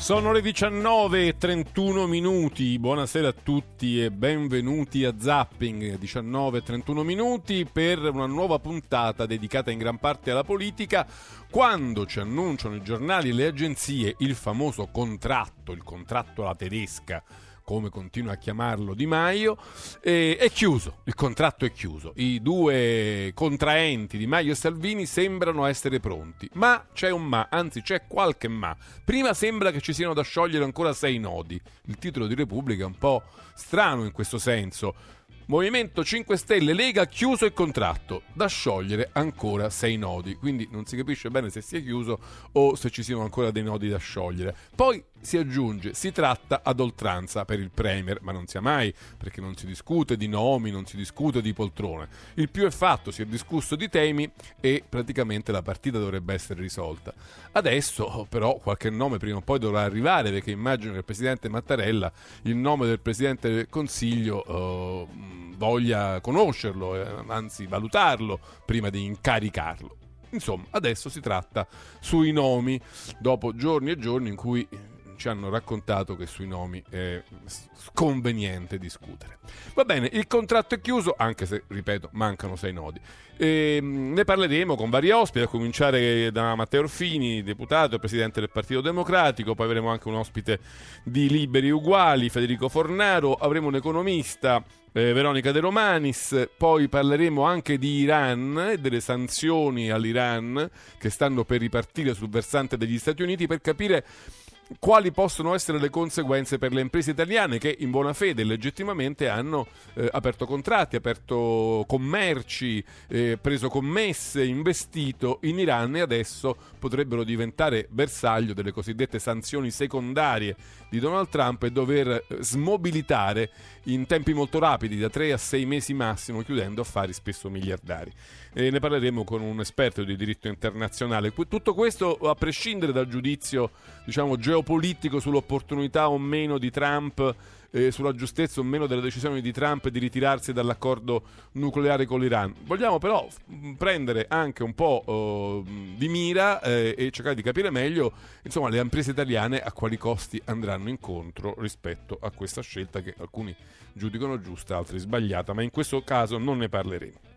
Sono le 19.31 minuti, buonasera a tutti e benvenuti a Zapping, 19.31 minuti per una nuova puntata dedicata in gran parte alla politica, quando ci annunciano i giornali e le agenzie il famoso contratto, il contratto alla tedesca, come continua a chiamarlo Di Maio, eh, è chiuso, il contratto è chiuso. I due contraenti Di Maio e Salvini sembrano essere pronti, ma c'è un ma, anzi c'è qualche ma. Prima sembra che ci siano da sciogliere ancora sei nodi. Il titolo di Repubblica è un po' strano in questo senso. Movimento 5 Stelle Lega chiuso il contratto, da sciogliere ancora sei nodi, quindi non si capisce bene se sia chiuso o se ci siano ancora dei nodi da sciogliere. Poi si aggiunge, si tratta ad oltranza per il Premier, ma non sia mai, perché non si discute di nomi, non si discute di poltrone. Il più è fatto, si è discusso di temi e praticamente la partita dovrebbe essere risolta. Adesso però qualche nome prima o poi dovrà arrivare, perché immagino che il Presidente Mattarella, il nome del Presidente del Consiglio, eh, voglia conoscerlo, eh, anzi valutarlo prima di incaricarlo. Insomma, adesso si tratta sui nomi, dopo giorni e giorni in cui ci hanno raccontato che sui nomi è sconveniente discutere. Va bene, il contratto è chiuso, anche se, ripeto, mancano sei nodi. E, ne parleremo con vari ospiti, a cominciare da Matteo Orfini, deputato e presidente del Partito Democratico, poi avremo anche un ospite di Liberi Uguali, Federico Fornaro, avremo un economista, eh, Veronica De Romanis, poi parleremo anche di Iran e delle sanzioni all'Iran che stanno per ripartire sul versante degli Stati Uniti per capire quali possono essere le conseguenze per le imprese italiane che in buona fede e legittimamente hanno eh, aperto contratti, aperto commerci, eh, preso commesse, investito in Iran e adesso potrebbero diventare bersaglio delle cosiddette sanzioni secondarie di Donald Trump e dover eh, smobilitare in tempi molto rapidi, da 3 a 6 mesi massimo, chiudendo affari spesso miliardari. E ne parleremo con un esperto di diritto internazionale. Tutto questo a prescindere dal giudizio, diciamo, geopolitico sull'opportunità o meno di Trump eh, sulla giustezza o meno delle decisioni di Trump di ritirarsi dall'accordo nucleare con l'Iran. Vogliamo però f- prendere anche un po' oh, di mira eh, e cercare di capire meglio insomma, le imprese italiane a quali costi andranno incontro rispetto a questa scelta che alcuni giudicano giusta, altri sbagliata, ma in questo caso non ne parleremo.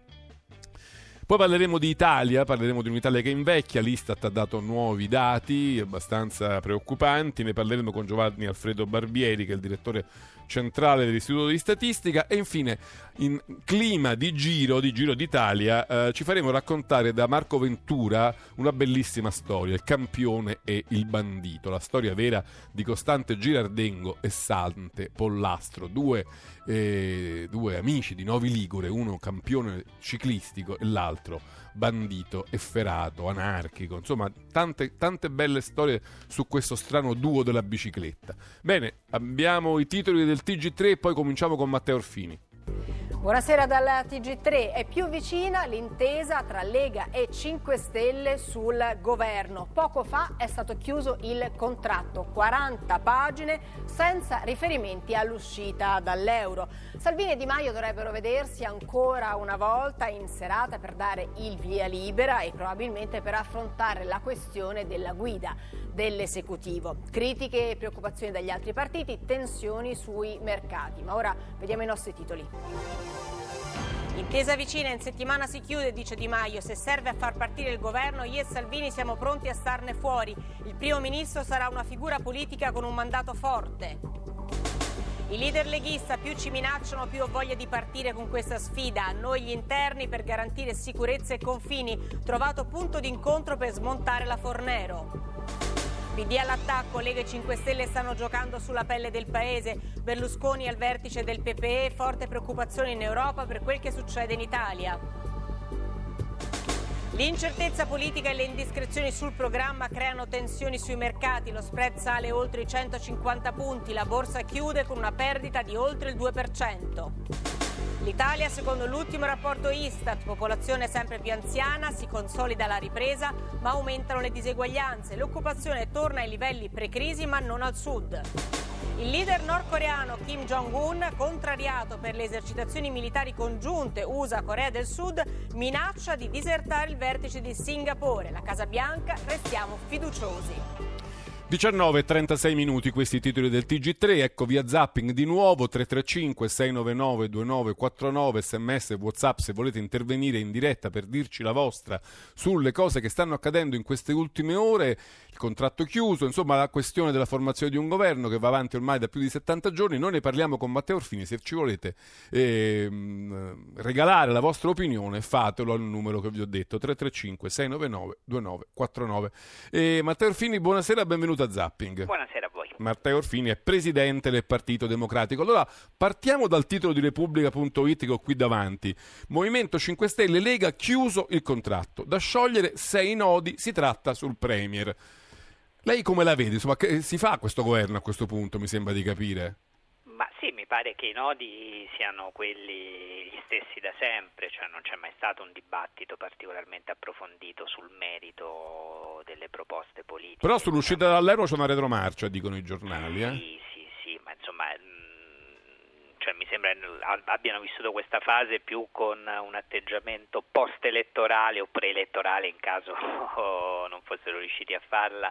Poi parleremo di Italia, parleremo di un'Italia che invecchia, l'Istat ha dato nuovi dati abbastanza preoccupanti, ne parleremo con Giovanni Alfredo Barbieri che è il direttore centrale dell'Istituto di Statistica. E infine in clima di giro, di giro d'Italia, eh, ci faremo raccontare da Marco Ventura una bellissima storia, il campione e il bandito, la storia vera di Costante Girardengo e Sante Pollastro, due, eh, due amici di Novi Ligure, uno campione ciclistico e l'altro bandito, efferato, anarchico, insomma tante, tante belle storie su questo strano duo della bicicletta. Bene, abbiamo i titoli del TG3 e poi cominciamo con Matteo Orfini. Buonasera dalla TG3. È più vicina l'intesa tra Lega e 5 Stelle sul governo. Poco fa è stato chiuso il contratto, 40 pagine senza riferimenti all'uscita dall'euro. Salvini e Di Maio dovrebbero vedersi ancora una volta in serata per dare il via libera e probabilmente per affrontare la questione della guida dell'esecutivo. Critiche e preoccupazioni dagli altri partiti, tensioni sui mercati. Ma ora vediamo i nostri titoli. Intesa vicina in settimana si chiude, dice Di Maio. Se serve a far partire il governo, io e Salvini siamo pronti a starne fuori. Il primo ministro sarà una figura politica con un mandato forte. I leader leghista più ci minacciano, più ho voglia di partire con questa sfida. A noi gli interni per garantire sicurezza e confini. Trovato punto d'incontro per smontare la Fornero. PD all'attacco, Lega e 5 Stelle stanno giocando sulla pelle del paese. Berlusconi al vertice del PPE, forte preoccupazione in Europa per quel che succede in Italia. L'incertezza politica e le indiscrezioni sul programma creano tensioni sui mercati, lo spread sale oltre i 150 punti, la borsa chiude con una perdita di oltre il 2%. L'Italia, secondo l'ultimo rapporto Istat, popolazione sempre più anziana, si consolida la ripresa, ma aumentano le diseguaglianze. L'occupazione torna ai livelli pre-crisi, ma non al sud. Il leader nordcoreano Kim Jong-un, contrariato per le esercitazioni militari congiunte USA-Corea del Sud, minaccia di disertare il vertice di Singapore. La Casa Bianca restiamo fiduciosi. 19 e 36 minuti questi titoli del TG3, ecco via zapping di nuovo 335 699 2949 sms whatsapp se volete intervenire in diretta per dirci la vostra sulle cose che stanno accadendo in queste ultime ore, il contratto chiuso, insomma la questione della formazione di un governo che va avanti ormai da più di 70 giorni, noi ne parliamo con Matteo Orfini, se ci volete ehm, regalare la vostra opinione fatelo al numero che vi ho detto 335 699 2949 e Matteo Orfini buonasera, benvenuto a Zapping. Buonasera a voi. Matteo Orfini è presidente del Partito Democratico. Allora, partiamo dal titolo di Repubblica.it che ho qui davanti. Movimento 5 Stelle Lega chiuso il contratto. Da sciogliere sei nodi, si tratta sul Premier. Lei come la vede? Insomma, che si fa questo governo a questo punto, mi sembra di capire? Pare che i nodi siano quelli gli stessi da sempre, cioè non c'è mai stato un dibattito particolarmente approfondito sul merito delle proposte politiche. Però sull'uscita dall'euro c'è una retromarcia, dicono i giornali. Eh? Sì, sì, sì, ma insomma cioè, mi sembra abbiano vissuto questa fase più con un atteggiamento post-elettorale o pre-elettorale in caso non fossero riusciti a farla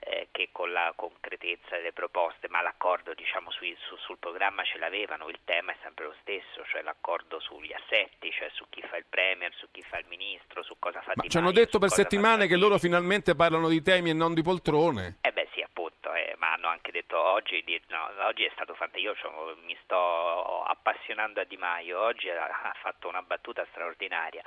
eh, che con la concretezza delle proposte, ma l'accordo diciamo, sui, su, sul programma ce l'avevano, il tema è sempre lo stesso, cioè l'accordo sugli assetti, cioè su chi fa il premier, su chi fa il ministro, su cosa fa Ma ci hanno detto per settimane che loro finalmente parlano di temi e non di poltrone. Eh beh sì, appunto, eh, ma hanno anche detto oggi, no, oggi è stato fantastico, io cioè, mi sto appassionando a Di Maio, oggi ha fatto una battuta straordinaria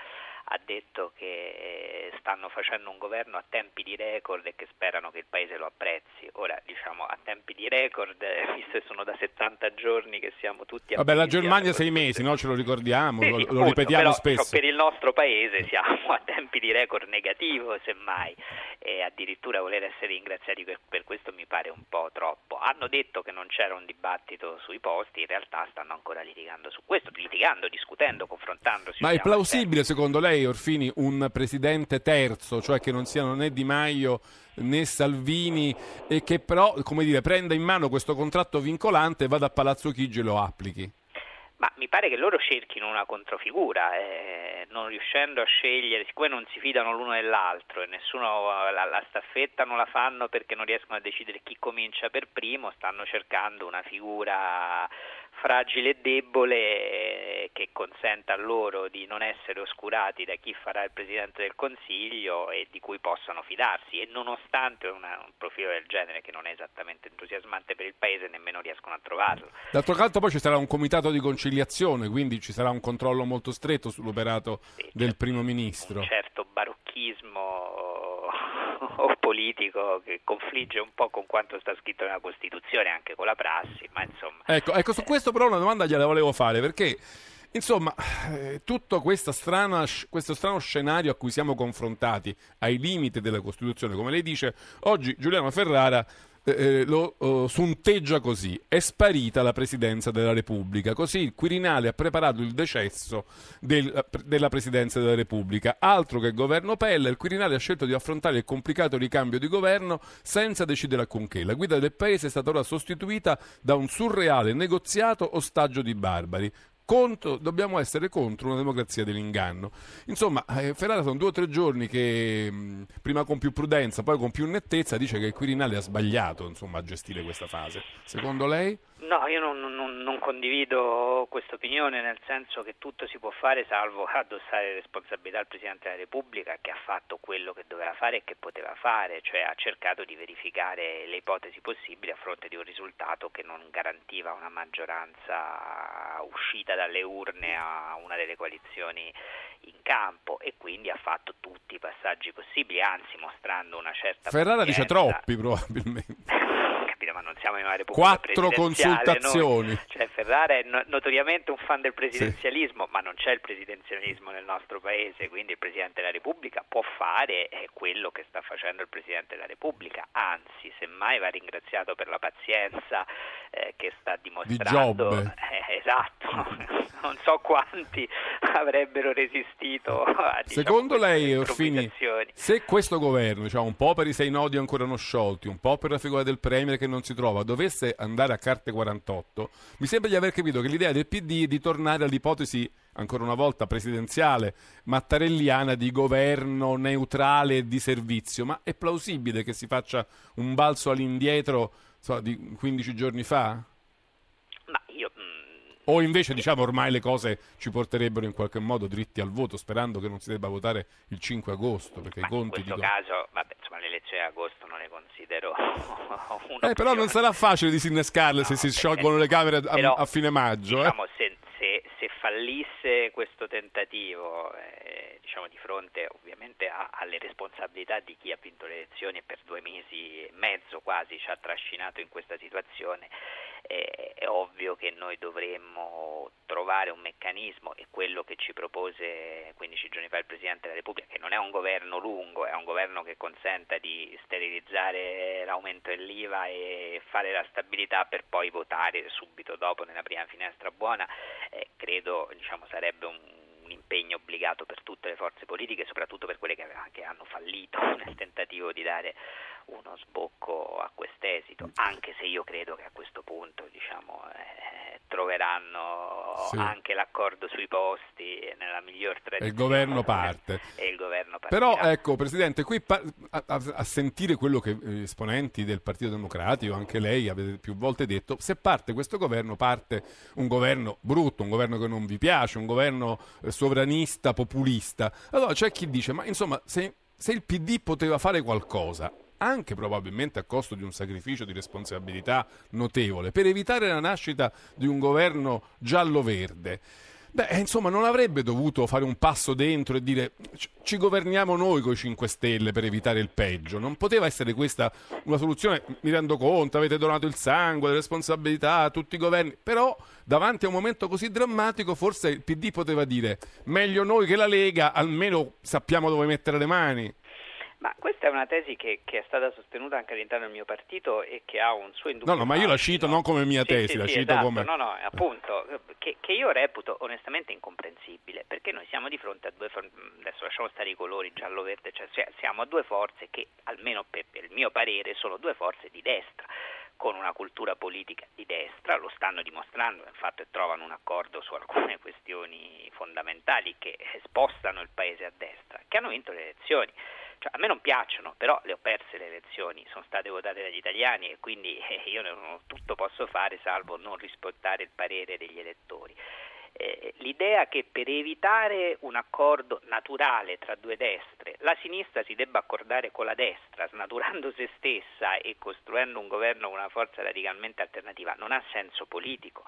ha detto che stanno facendo un governo a tempi di record e che sperano che il paese lo apprezzi. Ora, diciamo, a tempi di record, visto che sono da 70 giorni che siamo tutti Vabbè, la Germania sei mesi, no? Ce lo ricordiamo, sì, lo, sì, lo appunto, ripetiamo però, spesso. Cioè, per il nostro paese siamo a tempi di record negativo, semmai, e addirittura voler essere ringraziati per, per questo mi pare un po' troppo. Hanno detto che non c'era un dibattito sui posti, in realtà stanno ancora litigando su questo, litigando, discutendo, confrontandosi. Ma è plausibile secondo lei, Orfini, un presidente terzo, cioè che non siano né Di Maio né Salvini e che però, dire, prenda in mano questo contratto vincolante, vada a Palazzo Chigi e lo applichi? Ma mi pare che loro cerchino una controfigura, eh, non riuscendo a scegliere, siccome non si fidano l'uno dell'altro e nessuno la, la, staffetta non la fanno perché non riescono a decidere chi comincia per primo, stanno cercando una figura fragile e debole eh, che consenta a loro di non essere oscurati da chi farà il Presidente del Consiglio e di cui possano fidarsi e nonostante una, un profilo del genere che non è esattamente entusiasmante per il Paese nemmeno riescono a trovarlo. D'altro canto poi ci sarà un comitato di conciliazione, quindi ci sarà un controllo molto stretto sull'operato sì, del certo, Primo Ministro. Un certo barocchismo politico che confligge un po' con quanto sta scritto nella Costituzione, anche con la prassi, ma insomma... Ecco, ecco su questo però una domanda gliela volevo fare, perché... Insomma, eh, tutto strana, questo strano scenario a cui siamo confrontati ai limiti della Costituzione, come lei dice, oggi Giuliano Ferrara eh, lo oh, sunteggia così: è sparita la presidenza della Repubblica. Così il Quirinale ha preparato il decesso del, della presidenza della Repubblica. Altro che governo Pella, il Quirinale ha scelto di affrontare il complicato ricambio di governo senza decidere alcunché. La guida del paese è stata ora sostituita da un surreale negoziato ostaggio di barbari contro, dobbiamo essere contro una democrazia dell'inganno. Insomma, eh, Ferrara sono due o tre giorni che mh, prima con più prudenza, poi con più nettezza dice che il Quirinale ha sbagliato insomma, a gestire questa fase. Secondo lei? No, io non, non, non condivido questa opinione, nel senso che tutto si può fare salvo addossare responsabilità al Presidente della Repubblica che ha fatto quello che doveva fare e che poteva fare, cioè ha cercato di verificare le ipotesi possibili a fronte di un risultato che non garantiva una maggioranza uscita dalle urne a una delle coalizioni in campo e quindi ha fatto tutti i passaggi possibili, anzi mostrando una certa Ferrara pazienza. dice troppi probabilmente. Ma non siamo in una Repubblica Quattro consultazioni. Noi. Cioè, Ferrara è no- notoriamente un fan del presidenzialismo, sì. ma non c'è il presidenzialismo nel nostro paese, quindi il Presidente della Repubblica può fare quello che sta facendo il Presidente della Repubblica, anzi, semmai va ringraziato per la pazienza eh, che sta dimostrando. Di eh, esatto, non so quanti avrebbero resistito a diciamo, Secondo lei, Orfini, se questo governo, diciamo, un po' per i sei nodi ancora non sciolti, un po' per la figura del Premier che non si trova, dovesse andare a carte 48, mi sembra di aver capito che l'idea del PD è di tornare all'ipotesi, ancora una volta presidenziale, mattarelliana di governo neutrale e di servizio. Ma è plausibile che si faccia un balzo all'indietro so, di 15 giorni fa? O invece, diciamo, ormai le cose ci porterebbero in qualche modo dritti al voto, sperando che non si debba votare il 5 agosto, perché ma i conti in questo dicono... caso, vabbè, insomma, le elezioni di agosto non le considero Eh, però non sarà facile disinnescarle se No, si perché- sciolgono le Camere a, però, a fine maggio. eh. Diciamo, se, se- se fallisse questo tentativo, eh, diciamo, di fronte ovviamente a- alle responsabilità di chi ha vinto le elezioni e per due mesi e mezzo quasi ci ha trascinato in questa situazione, eh, è ovvio che noi dovremmo trovare un meccanismo e quello che ci propose 15 giorni fa il Presidente della Repubblica, che non è un governo lungo, è un governo che consenta di sterilizzare l'aumento dell'IVA e fare la stabilità per poi votare subito dopo nella prima finestra buona, eh, credo diciamo, sarebbe un, un impegno obbligato per tutte le forze politiche, soprattutto per quelle che, che hanno fallito nel tentativo di dare uno sbocco a quest'esito, anche se io credo che a questo punto diciamo, eh, troveranno Sì. anche l'accordo sui posti nella miglior E tradizione il governo parte. e il governo Però ecco, Presidente, qui pa- a, a- sentire quello che eh, esponenti del Partito Democratico, anche lei avete più volte detto, se parte questo governo, parte un governo brutto, un governo che non vi piace, un governo eh, sovranista, populista. Allora c'è chi dice, ma insomma, se, se il PD poteva fare qualcosa, anche probabilmente a costo di un sacrificio di responsabilità notevole, per evitare la nascita di un governo giallo-verde. Beh, eh, insomma, non avrebbe dovuto fare un passo dentro e dire "Ci- governiamo noi con i 5 Stelle per evitare il peggio. Non poteva essere questa una soluzione, mi rendo conto, avete donato il sangue, le responsabilità a tutti i governi, però davanti a un momento così drammatico forse il PD poteva dire meglio noi che la Lega, almeno sappiamo dove mettere le mani. Ma questa è una tesi che, che è stata sostenuta anche all'interno del mio partito e che ha un suo indubbio No, no, ma io la cito non come mia Sì, tesi, sì, la sì, cito esatto. come... No, no, appunto, che, che io reputo onestamente incomprensibile, perché noi siamo di fronte a due, for- adesso lasciamo stare i colori giallo-verde, cioè, cioè, siamo a due forze che, almeno per, per il mio parere, sono due forze di destra con una cultura politica di destra, lo stanno dimostrando, infatti trovano un accordo su alcune questioni fondamentali che spostano il paese a destra, che hanno vinto le elezioni. Cioè, a me non piacciono, però le ho perse le elezioni, sono state votate dagli italiani e quindi eh, io non tutto posso fare salvo non rispettare il parere degli elettori. Eh, l'idea che per evitare un accordo naturale tra due destre la sinistra si debba accordare con la destra, snaturando se stessa e costruendo un governo con una forza radicalmente alternativa, non ha senso politico.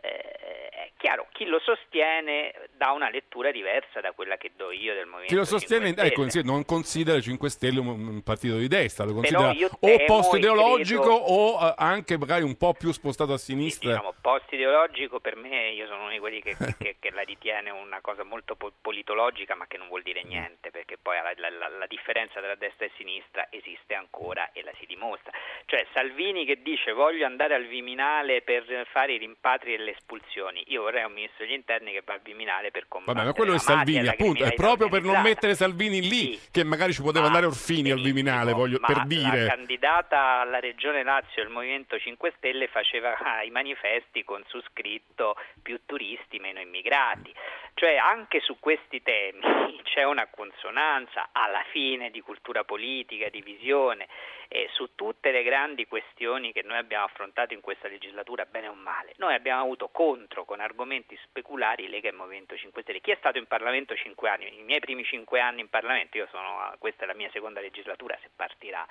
Eh, è chiaro, chi lo sostiene dà una lettura diversa da quella che do io del Movimento Chi lo sostiene 5 Stelle. ecco, sì, non considera i 5 Stelle un, partito di destra, lo considera o temo post e ideologico credo- o eh, anche magari un po' più spostato a Sì, sinistra. diciamo, post ideologico per me io sono uno di quelli che, che- che la ritiene una cosa molto po- politologica ma che non vuol dire niente perché poi la, la- la- la differenza tra destra e sinistra esiste ancora e la si dimostra cioè Salvini che dice voglio andare al Viminale per fare i rimpatri le espulsioni io vorrei un ministro degli interni che va al Viminale per combattere Vabbè, ma quello è la Salvini, la appunto, è proprio per non mettere Salvini lì Sì. che magari ci poteva Ma- andare Orfini al Viminale, voglio, per La dire. candidata alla Regione Lazio del Movimento 5 Stelle faceva ah, i manifesti con su scritto più turisti, meno immigrati. Cioè anche su questi temi c'è una consonanza alla fine di cultura politica, di visione e su tutte le grandi questioni che noi abbiamo affrontato in questa legislatura, bene o male. Noi abbiamo avuto contro con argomenti speculari Lega e Movimento 5 Stelle. Chi è stato in Parlamento 5 anni? I miei primi 5 anni in Parlamento, io sono, questa è la mia seconda legislatura, se partirà,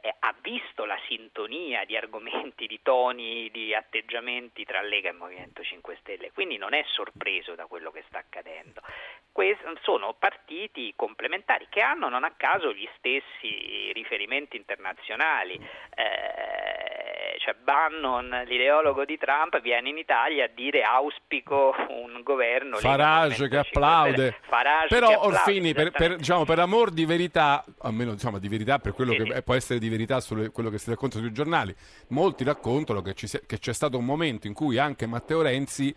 eh, ha visto la sintonia di argomenti, di toni, di atteggiamenti tra Lega e Movimento 5 Stelle, quindi non è sorpreso da quello che sta accadendo. Que- sono partiti complementari che hanno non a caso gli stessi riferimenti internazionali. Eh, cioè Bannon, l'ideologo di Trump, viene in Italia a dire auspico un governo Farage che 5 applaude. Farage Però che applaude, Orfini, per, per, diciamo, per amor di verità, almeno insomma, di verità per quello Sì, che sì. eh, può essere di verità su quello che si racconta sui giornali, molti raccontano che, ci che c'è stato un momento in cui anche Matteo Renzi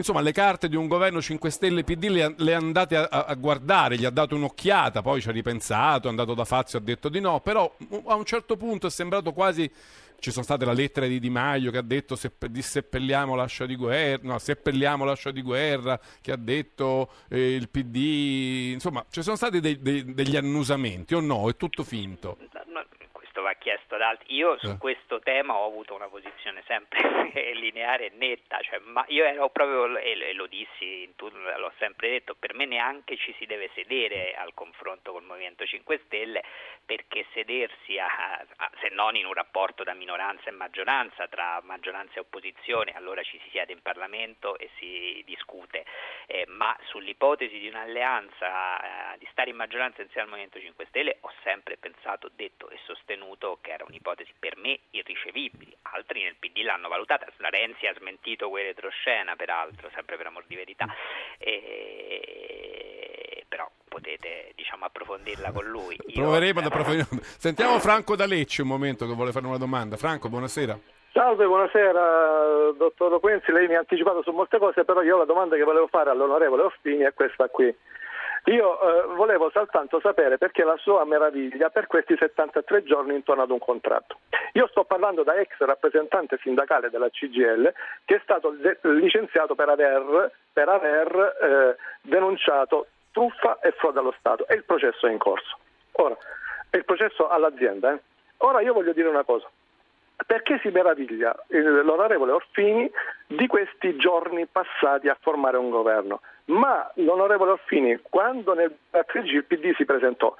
insomma le carte di un governo 5 Stelle PD le, le andate a, a, guardare, gli ha dato un'occhiata, poi ci ha ripensato, è andato da Fazio, ha detto di no, però a un certo punto è sembrato quasi ci sono state la lettera di Di Maio che ha detto se, disseppelliamo l'ascia di guerra, no, seppelliamo l'ascia di guerra, che ha detto eh, il PD, insomma ci sono stati dei, dei, degli annusamenti o no? È tutto finto? Questo va chiesto ad altri. Io su questo tema ho avuto una posizione sempre lineare e netta, cioè, ma io ero proprio, e lo dissi, l'ho sempre detto, per me neanche ci si deve sedere al confronto col Movimento 5 Stelle, perché sedersi, a, a, se non in un rapporto da minoranza e maggioranza, tra maggioranza e opposizione, allora ci si siede in Parlamento e si discute, eh, ma sull'ipotesi di un'alleanza, eh, di stare in maggioranza insieme al Movimento 5 Stelle, ho sempre pensato, detto e sostenuto sostenuto che era un'ipotesi per me irricevibile, altri nel PD l'hanno valutata, la Renzi ha smentito quell'etroscena peraltro, sempre per amor di verità, e... però potete diciamo, approfondirla con lui. Io... Proveremo ad approfondire. Sentiamo Franco da Lecce un momento che vuole fare una domanda. Franco, buonasera. Salve, buonasera dottor Loquenzi, lei mi ha anticipato su molte cose, però io la domanda che volevo fare all'onorevole Ospini è questa qui. Io eh, volevo soltanto sapere perché la sua meraviglia per questi 73 giorni intorno ad un contratto. Io sto parlando da ex rappresentante sindacale della CGL che è stato licenziato per aver, per aver eh, denunciato truffa e frode allo Stato e il processo è in corso. Ora, è il processo all'azienda. Eh? Ora io voglio dire una cosa. Perché si meraviglia l'onorevole Orfini di questi giorni passati a formare un governo? Ma l'onorevole Orfini, quando nel 2013 il PD si presentò,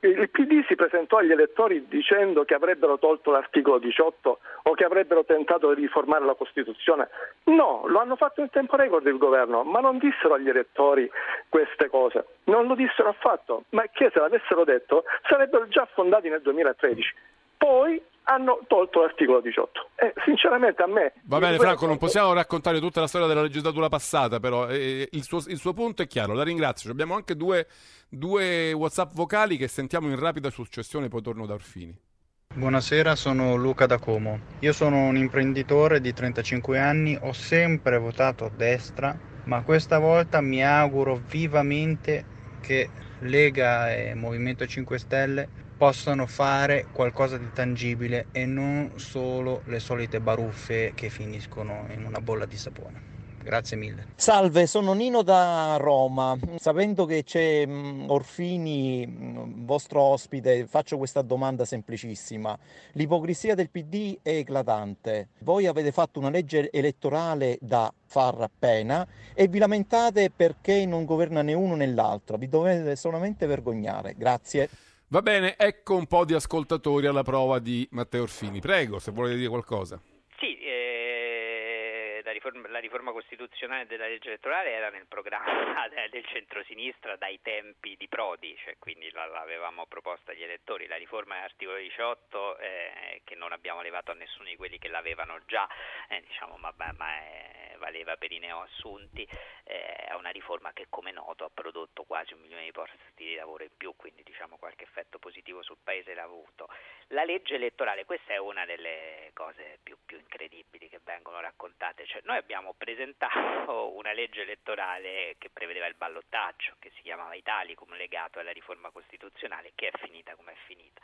il PD si presentò agli elettori dicendo che avrebbero tolto l'articolo 18 o che avrebbero tentato di riformare la Costituzione? No, lo hanno fatto in tempo record il governo, ma non dissero agli elettori queste cose. Non lo dissero affatto, ma che se l'avessero detto sarebbero già fondati nel 2013. Poi hanno tolto l'articolo 18. Eh, sinceramente a me... Va bene Franco, non possiamo raccontare tutta la storia della legislatura passata, però eh, il, suo, il, suo, punto è chiaro, la ringrazio. Abbiamo anche due, due WhatsApp vocali che sentiamo in rapida successione, poi torno da Orfini. Buonasera, sono Luca da Como. Io sono un imprenditore di 35 anni, ho sempre votato a destra, ma questa volta mi auguro vivamente che Lega e Movimento 5 Stelle possano fare qualcosa di tangibile e non solo le solite baruffe che finiscono in una bolla di sapone. Grazie mille. Salve, sono Nino da Roma. Sapendo che c'è mm, Orfini, mm, vostro ospite, faccio questa domanda semplicissima. L'ipocrisia del PD è eclatante. Voi avete fatto una legge elettorale da far pena e vi lamentate perché non governa né uno né l'altro. Vi dovete solamente vergognare. Grazie. Va bene, ecco un po' di ascoltatori alla prova di Matteo Orfini. Prego, se volete dire qualcosa. Sì, eh, riforma, la, riforma, costituzionale della legge elettorale era nel programma del centrosinistra dai tempi di Prodi, cioè quindi l'avevamo proposta agli elettori. La riforma dell'articolo 18, eh, che non abbiamo levato a nessuno di quelli che l'avevano già, eh, diciamo, ma, ma è, valeva per i neoassunti, eh, è una riforma che come noto ha prodotto quasi un milione di posti di lavoro in più, quindi diciamo qualche effetto positivo sul paese l'ha avuto. La legge elettorale, questa è una delle cose più, più incredibili che vengono raccontate, cioè, noi abbiamo presentato una legge elettorale che prevedeva il ballottaggio, che si chiamava Italicum legato alla riforma costituzionale, che è finita come è finita.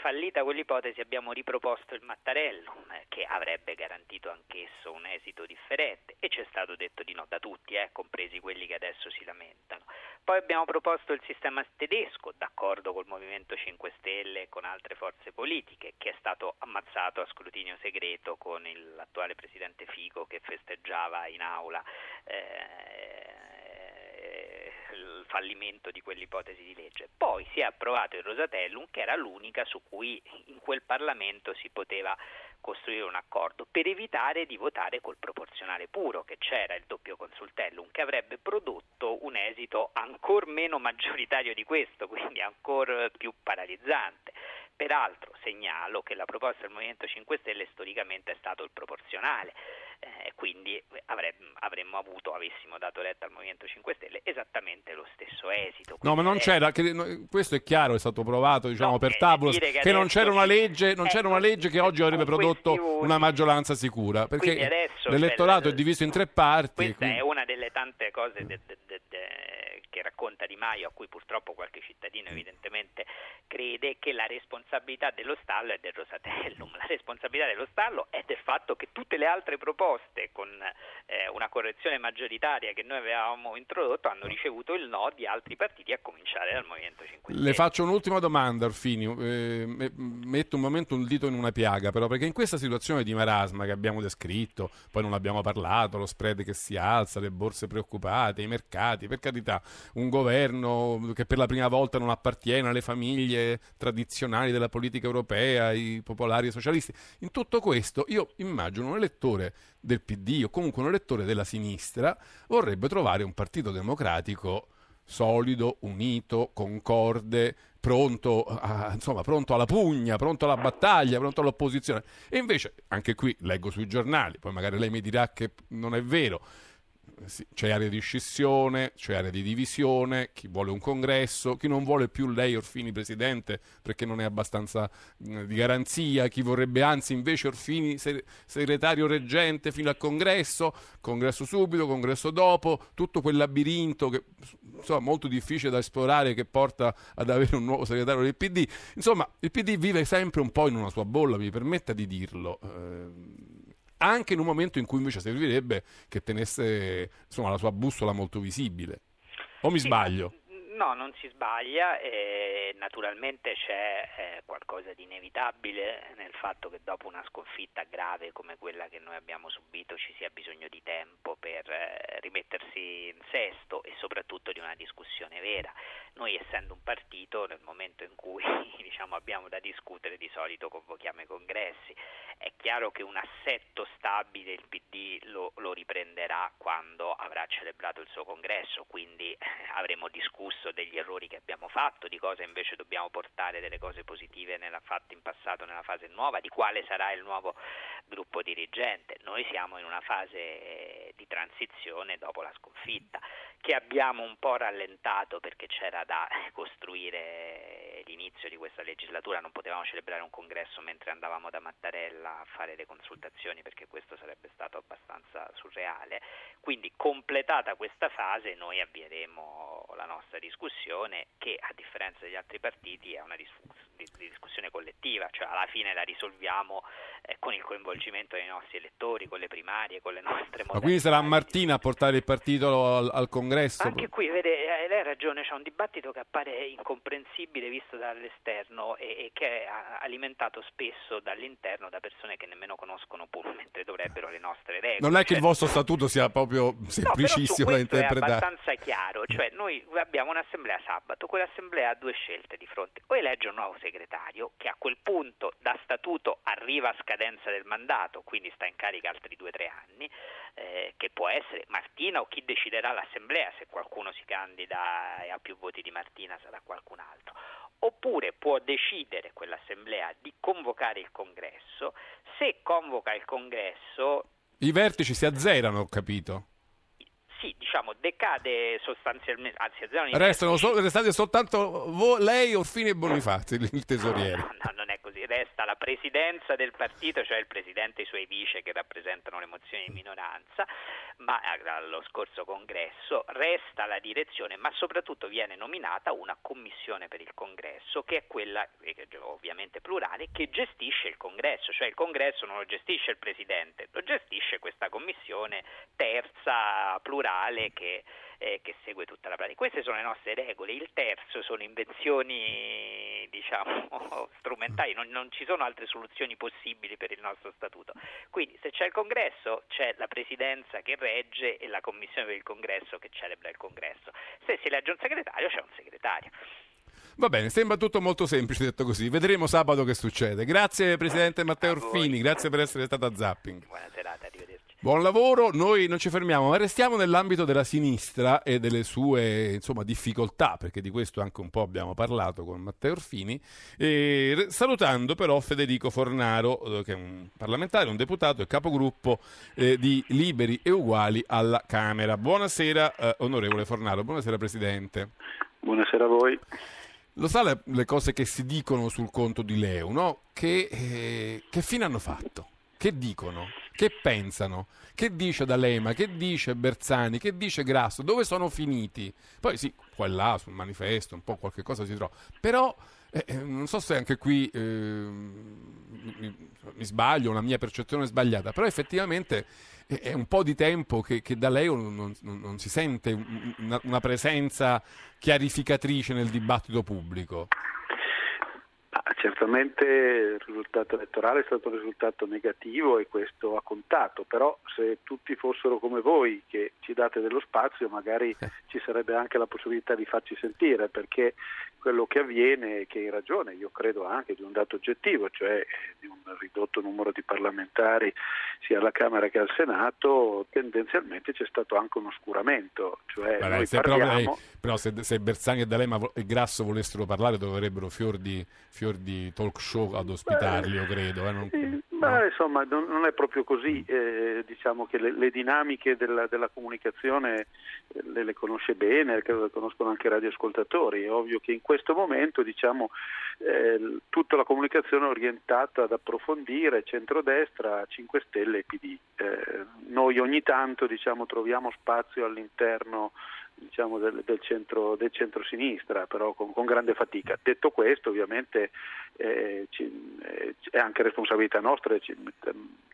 Fallita quell'ipotesi abbiamo riproposto il Mattarello, eh, che avrebbe garantito anch'esso un esito differente e ci è stato detto di no da tutti, eh, compresi quelli che adesso si lamentano. Poi abbiamo proposto il sistema tedesco, d'accordo col Movimento 5 Stelle e con altre forze politiche, che è stato ammazzato a scrutinio segreto con l'attuale presidente Fico che festeggiava in aula. Eh, il fallimento di quell'ipotesi di legge. Poi si è approvato il Rosatellum, che era l'unica su cui in quel Parlamento si poteva costruire un accordo per evitare di votare col proporzionale puro, che c'era il doppio consultellum, che avrebbe prodotto un esito ancora meno maggioritario di questo, quindi ancora più paralizzante Peraltro segnalo che la proposta del Movimento 5 Stelle storicamente è stato il proporzionale, eh, quindi avremmo, avremmo avuto, avessimo dato retta al Movimento 5 Stelle, esattamente lo stesso esito. No, ma non c'era, che, no, questo è chiaro, è stato provato diciamo, No, per eh, tavolo, che, che non c'era una legge, non eh, c'era una legge che oggi avrebbe prodotto voti- una maggioranza sicura, perché adesso l'elettorato c'è- è diviso in tre parti. Questa quindi- è una delle tante cose de- de- de- che racconta Di Maio, a cui purtroppo qualche cittadino evidentemente crede che la responsabilità dello stallo è del Rosatellum. La responsabilità dello stallo è del fatto che tutte le altre proposte con eh, una correzione maggioritaria che noi avevamo introdotto hanno ricevuto il no di altri partiti, a cominciare dal Movimento 5 Stelle. Le faccio un'ultima domanda, Orfini. Eh, me- metto un momento un dito in una piaga, però, perché in questa situazione di marasma che abbiamo descritto, poi non abbiamo parlato, lo spread che si alza, le borse preoccupate, i mercati, per carità, un governo che per la prima volta non appartiene alle famiglie tradizionali della politica europea, i popolari e i socialisti. In tutto questo, io immagino un elettore del PD o comunque un elettore della sinistra vorrebbe trovare un partito democratico solido, unito, concorde, pronto, a- insomma, pronto alla pugna, pronto alla battaglia, pronto all'opposizione. E invece, anche qui leggo sui giornali, poi magari lei mi dirà che non è vero. C'è area di scissione, c'è area di divisione, chi vuole un congresso, chi non vuole più lei Orfini presidente perché non è abbastanza mh, di garanzia, chi vorrebbe anzi invece Orfini se- segretario reggente fino al congresso, congresso subito, congresso dopo, tutto quel labirinto che insomma molto difficile da esplorare che porta ad avere un nuovo segretario del PD. Insomma, il PD vive sempre un po' in una sua bolla, mi permetta di dirlo. eh, anche in un momento in cui invece servirebbe che tenesse insomma, la sua bussola molto visibile. O mi sbaglio? No, non si sbaglia, e naturalmente c'è eh, qualcosa di inevitabile nel fatto che dopo una sconfitta grave come quella che noi abbiamo subito ci sia bisogno di tempo per eh, rimettersi in sesto e soprattutto di una discussione vera. Noi essendo un partito nel momento in cui diciamo, abbiamo da discutere di solito convochiamo i congressi, è chiaro che un assetto stabile il PD lo, lo riprenderà quando avrà celebrato il suo congresso, quindi eh, avremo discusso degli errori che abbiamo fatto, di cosa invece dobbiamo portare delle cose positive nella, fatte in passato nella fase nuova, di quale sarà il nuovo gruppo dirigente. Noi siamo in una fase eh, di transizione dopo la sconfitta che abbiamo un po' rallentato perché c'era da costruire l'inizio di questa legislatura, non potevamo celebrare un congresso mentre andavamo da Mattarella a fare le consultazioni perché questo sarebbe stato abbastanza surreale. Quindi completata questa fase noi avvieremo la nostra discussione che a differenza degli altri partiti è una dis- di- di discussione collettiva, cioè alla fine la risolviamo eh, con il coinvolgimento dei nostri elettori, con le primarie, con le nostre Ma quindi sarà Martina a portare il partito al, al congresso? anche qui, vede, eh, lei ha ragione, c'è un dibattito che appare incomprensibile visto dall'esterno e, e che è alimentato spesso dall'interno da persone che nemmeno conoscono pur mentre dovrebbero le nostre regole. Non è che Cioè, il vostro statuto sia proprio No, semplicissimo da questo è interpretare. abbastanza chiaro, cioè noi abbiamo un'assemblea sabato, quell'assemblea ha due scelte di fronte, o elegge un nuovo segretario che a quel punto da statuto arriva a scadenza del mandato, quindi sta in carica altri due o tre anni, eh, che può essere Martina o chi deciderà l'assemblea, se qualcuno si candida e ha più voti di Martina sarà qualcun altro. Oppure può decidere quell'assemblea di convocare il congresso, se convoca il congresso I vertici si azzerano, ho capito. Sì, diciamo, decade sostanzialmente, anzi Restano sol- restate soltanto vo- lei, Orfini e Bonifazzi, il tesoriere. No, no, non è resta la presidenza del partito, cioè il presidente e i suoi vice che rappresentano le mozioni di minoranza, ma eh, allo scorso congresso resta la direzione, ma soprattutto viene nominata una commissione per il congresso che è quella, eh, ovviamente plurale, che gestisce il congresso, cioè il congresso non lo gestisce il presidente, lo gestisce questa commissione terza plurale che eh, che segue tutta la pratica. Queste sono le nostre regole. Il terzo sono invenzioni, diciamo, strumentali, non, non ci sono altre soluzioni possibili per il nostro statuto. Quindi se c'è il congresso c'è la presidenza che regge e la commissione per il congresso che celebra il congresso. Se si elegge un segretario c'è un segretario. Va bene, sembra tutto molto semplice detto così. Vedremo sabato che succede. Grazie Presidente Matteo. Orfini, grazie per essere stato a Zapping. Buona serata. Buon lavoro, noi non ci fermiamo, ma restiamo nell'ambito della sinistra e delle sue insomma, difficoltà, perché di questo anche un po' abbiamo parlato con Matteo Orfini, e, salutando però Federico Fornaro, eh, che è un parlamentare, un deputato e capogruppo eh, di Liberi e Uguali alla Camera. Buonasera eh, onorevole Fornaro, buonasera Presidente. Buonasera a voi. Lo sa le, le, cose che si dicono sul conto di Leo, no? Che, eh, che fine hanno fatto? Che dicono? Che pensano? Che dice D'Alema? Che dice Bersani? Che dice Grasso? Dove sono finiti? Poi sì, qua e là sul manifesto un po' qualche cosa si trova. Però eh, eh non so se anche qui eh, mi, mi, sbaglio, una mia percezione è sbagliata, però effettivamente è un po' di tempo che, che da lei non, non, non, si sente una, una presenza chiarificatrice nel dibattito pubblico. Certamente il risultato elettorale è stato un risultato negativo e questo ha contato, però se tutti fossero come voi che ci date dello spazio magari eh. ci sarebbe anche la possibilità di farci sentire perché quello che avviene è che in ragione, io credo anche di un dato oggettivo, cioè di un ridotto numero di parlamentari sia alla Camera che al Senato, tendenzialmente c'è stato anche un oscuramento. Cioè Vabbè, parliamo... però, se, se Bersani e D'Alema e Grasso volessero parlare dovrebbero fior di, fior di talk show ad ospitarli, Beh, io credo. Eh, non... sì, no? insomma, non, non, è proprio così. Eh, diciamo che le, le dinamiche della, della comunicazione eh, le, le, conosce bene, credo le conoscono anche i radioascoltatori. È ovvio che in questo momento diciamo, eh, tutta la comunicazione è orientata ad approfondire centrodestra, 5 Stelle e PD. Eh, noi ogni tanto diciamo, troviamo spazio all'interno diciamo, del, del, centro, del centro-sinistra, però con, con, grande fatica. Detto questo, ovviamente eh, ci, eh, è anche responsabilità nostra e ci,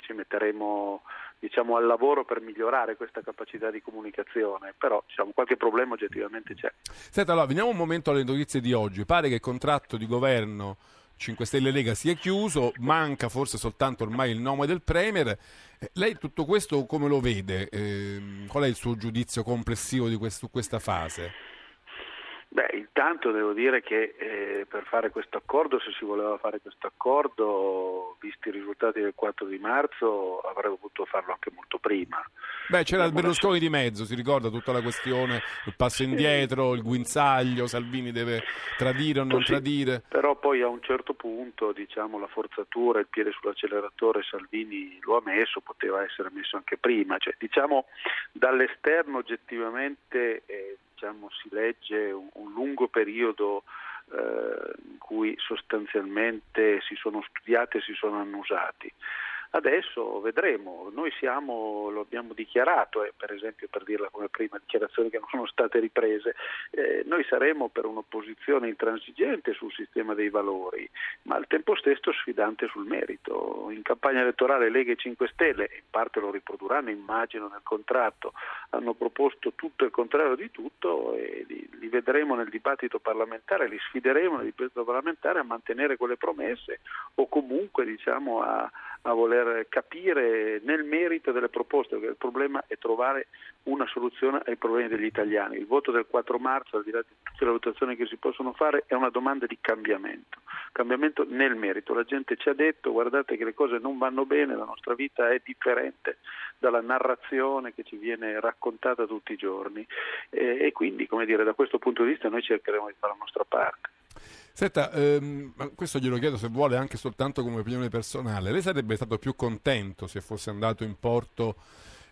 ci metteremo diciamo, al lavoro per migliorare questa capacità di comunicazione, però diciamo, qualche problema oggettivamente c'è. Senta, allora, veniamo un momento alle notizie di oggi. Pare che il contratto di governo 5 Stelle Lega sia chiuso, manca forse soltanto ormai il nome del Premier. Eh, lei tutto questo come lo vede? Eh, qual è il suo giudizio complessivo di questo, questa fase? Beh, intanto devo dire che eh, per fare questo accordo, se si voleva fare questo accordo, visti i risultati del 4 di marzo, avrebbe potuto farlo anche molto prima. Beh, c'era il Berlusconi di mezzo, si ricorda tutta la questione, il passo indietro, il guinzaglio, Salvini deve tradire o non sì, tradire. Però poi a un certo punto, diciamo, la forzatura, il piede sull'acceleratore, Salvini lo ha messo, poteva essere messo anche prima. Cioè, diciamo, dall'esterno oggettivamente... Eh, diciamo, si legge un, un lungo periodo eh, in cui sostanzialmente si sono studiati e si sono annusati. Adesso vedremo, noi siamo, lo abbiamo dichiarato, eh, per esempio per dirla come prima, dichiarazioni che non sono state riprese, eh, noi saremo per un'opposizione intransigente sul sistema dei valori, ma al tempo stesso sfidante sul merito. In campagna elettorale Lega e 5 Stelle, in parte lo riprodurranno immagino nel contratto, hanno proposto tutto il contrario di tutto e li, li vedremo nel dibattito parlamentare, li sfideremo nel dibattito parlamentare a mantenere quelle promesse o comunque diciamo a a voler capire nel merito delle proposte, perché il problema è trovare una soluzione ai problemi degli italiani. Il voto del 4 marzo, al di là di tutte le votazioni che si possono fare, è una domanda di cambiamento, cambiamento nel merito. La gente ci ha detto guardate che le cose non vanno bene, la nostra vita è differente dalla narrazione che ci viene raccontata tutti i giorni e, e quindi, come dire, da questo punto di vista noi cercheremo di fare la nostra parte. Senta, ehm, questo glielo chiedo se vuole anche soltanto come opinione personale. Lei sarebbe stato più contento se fosse andato in porto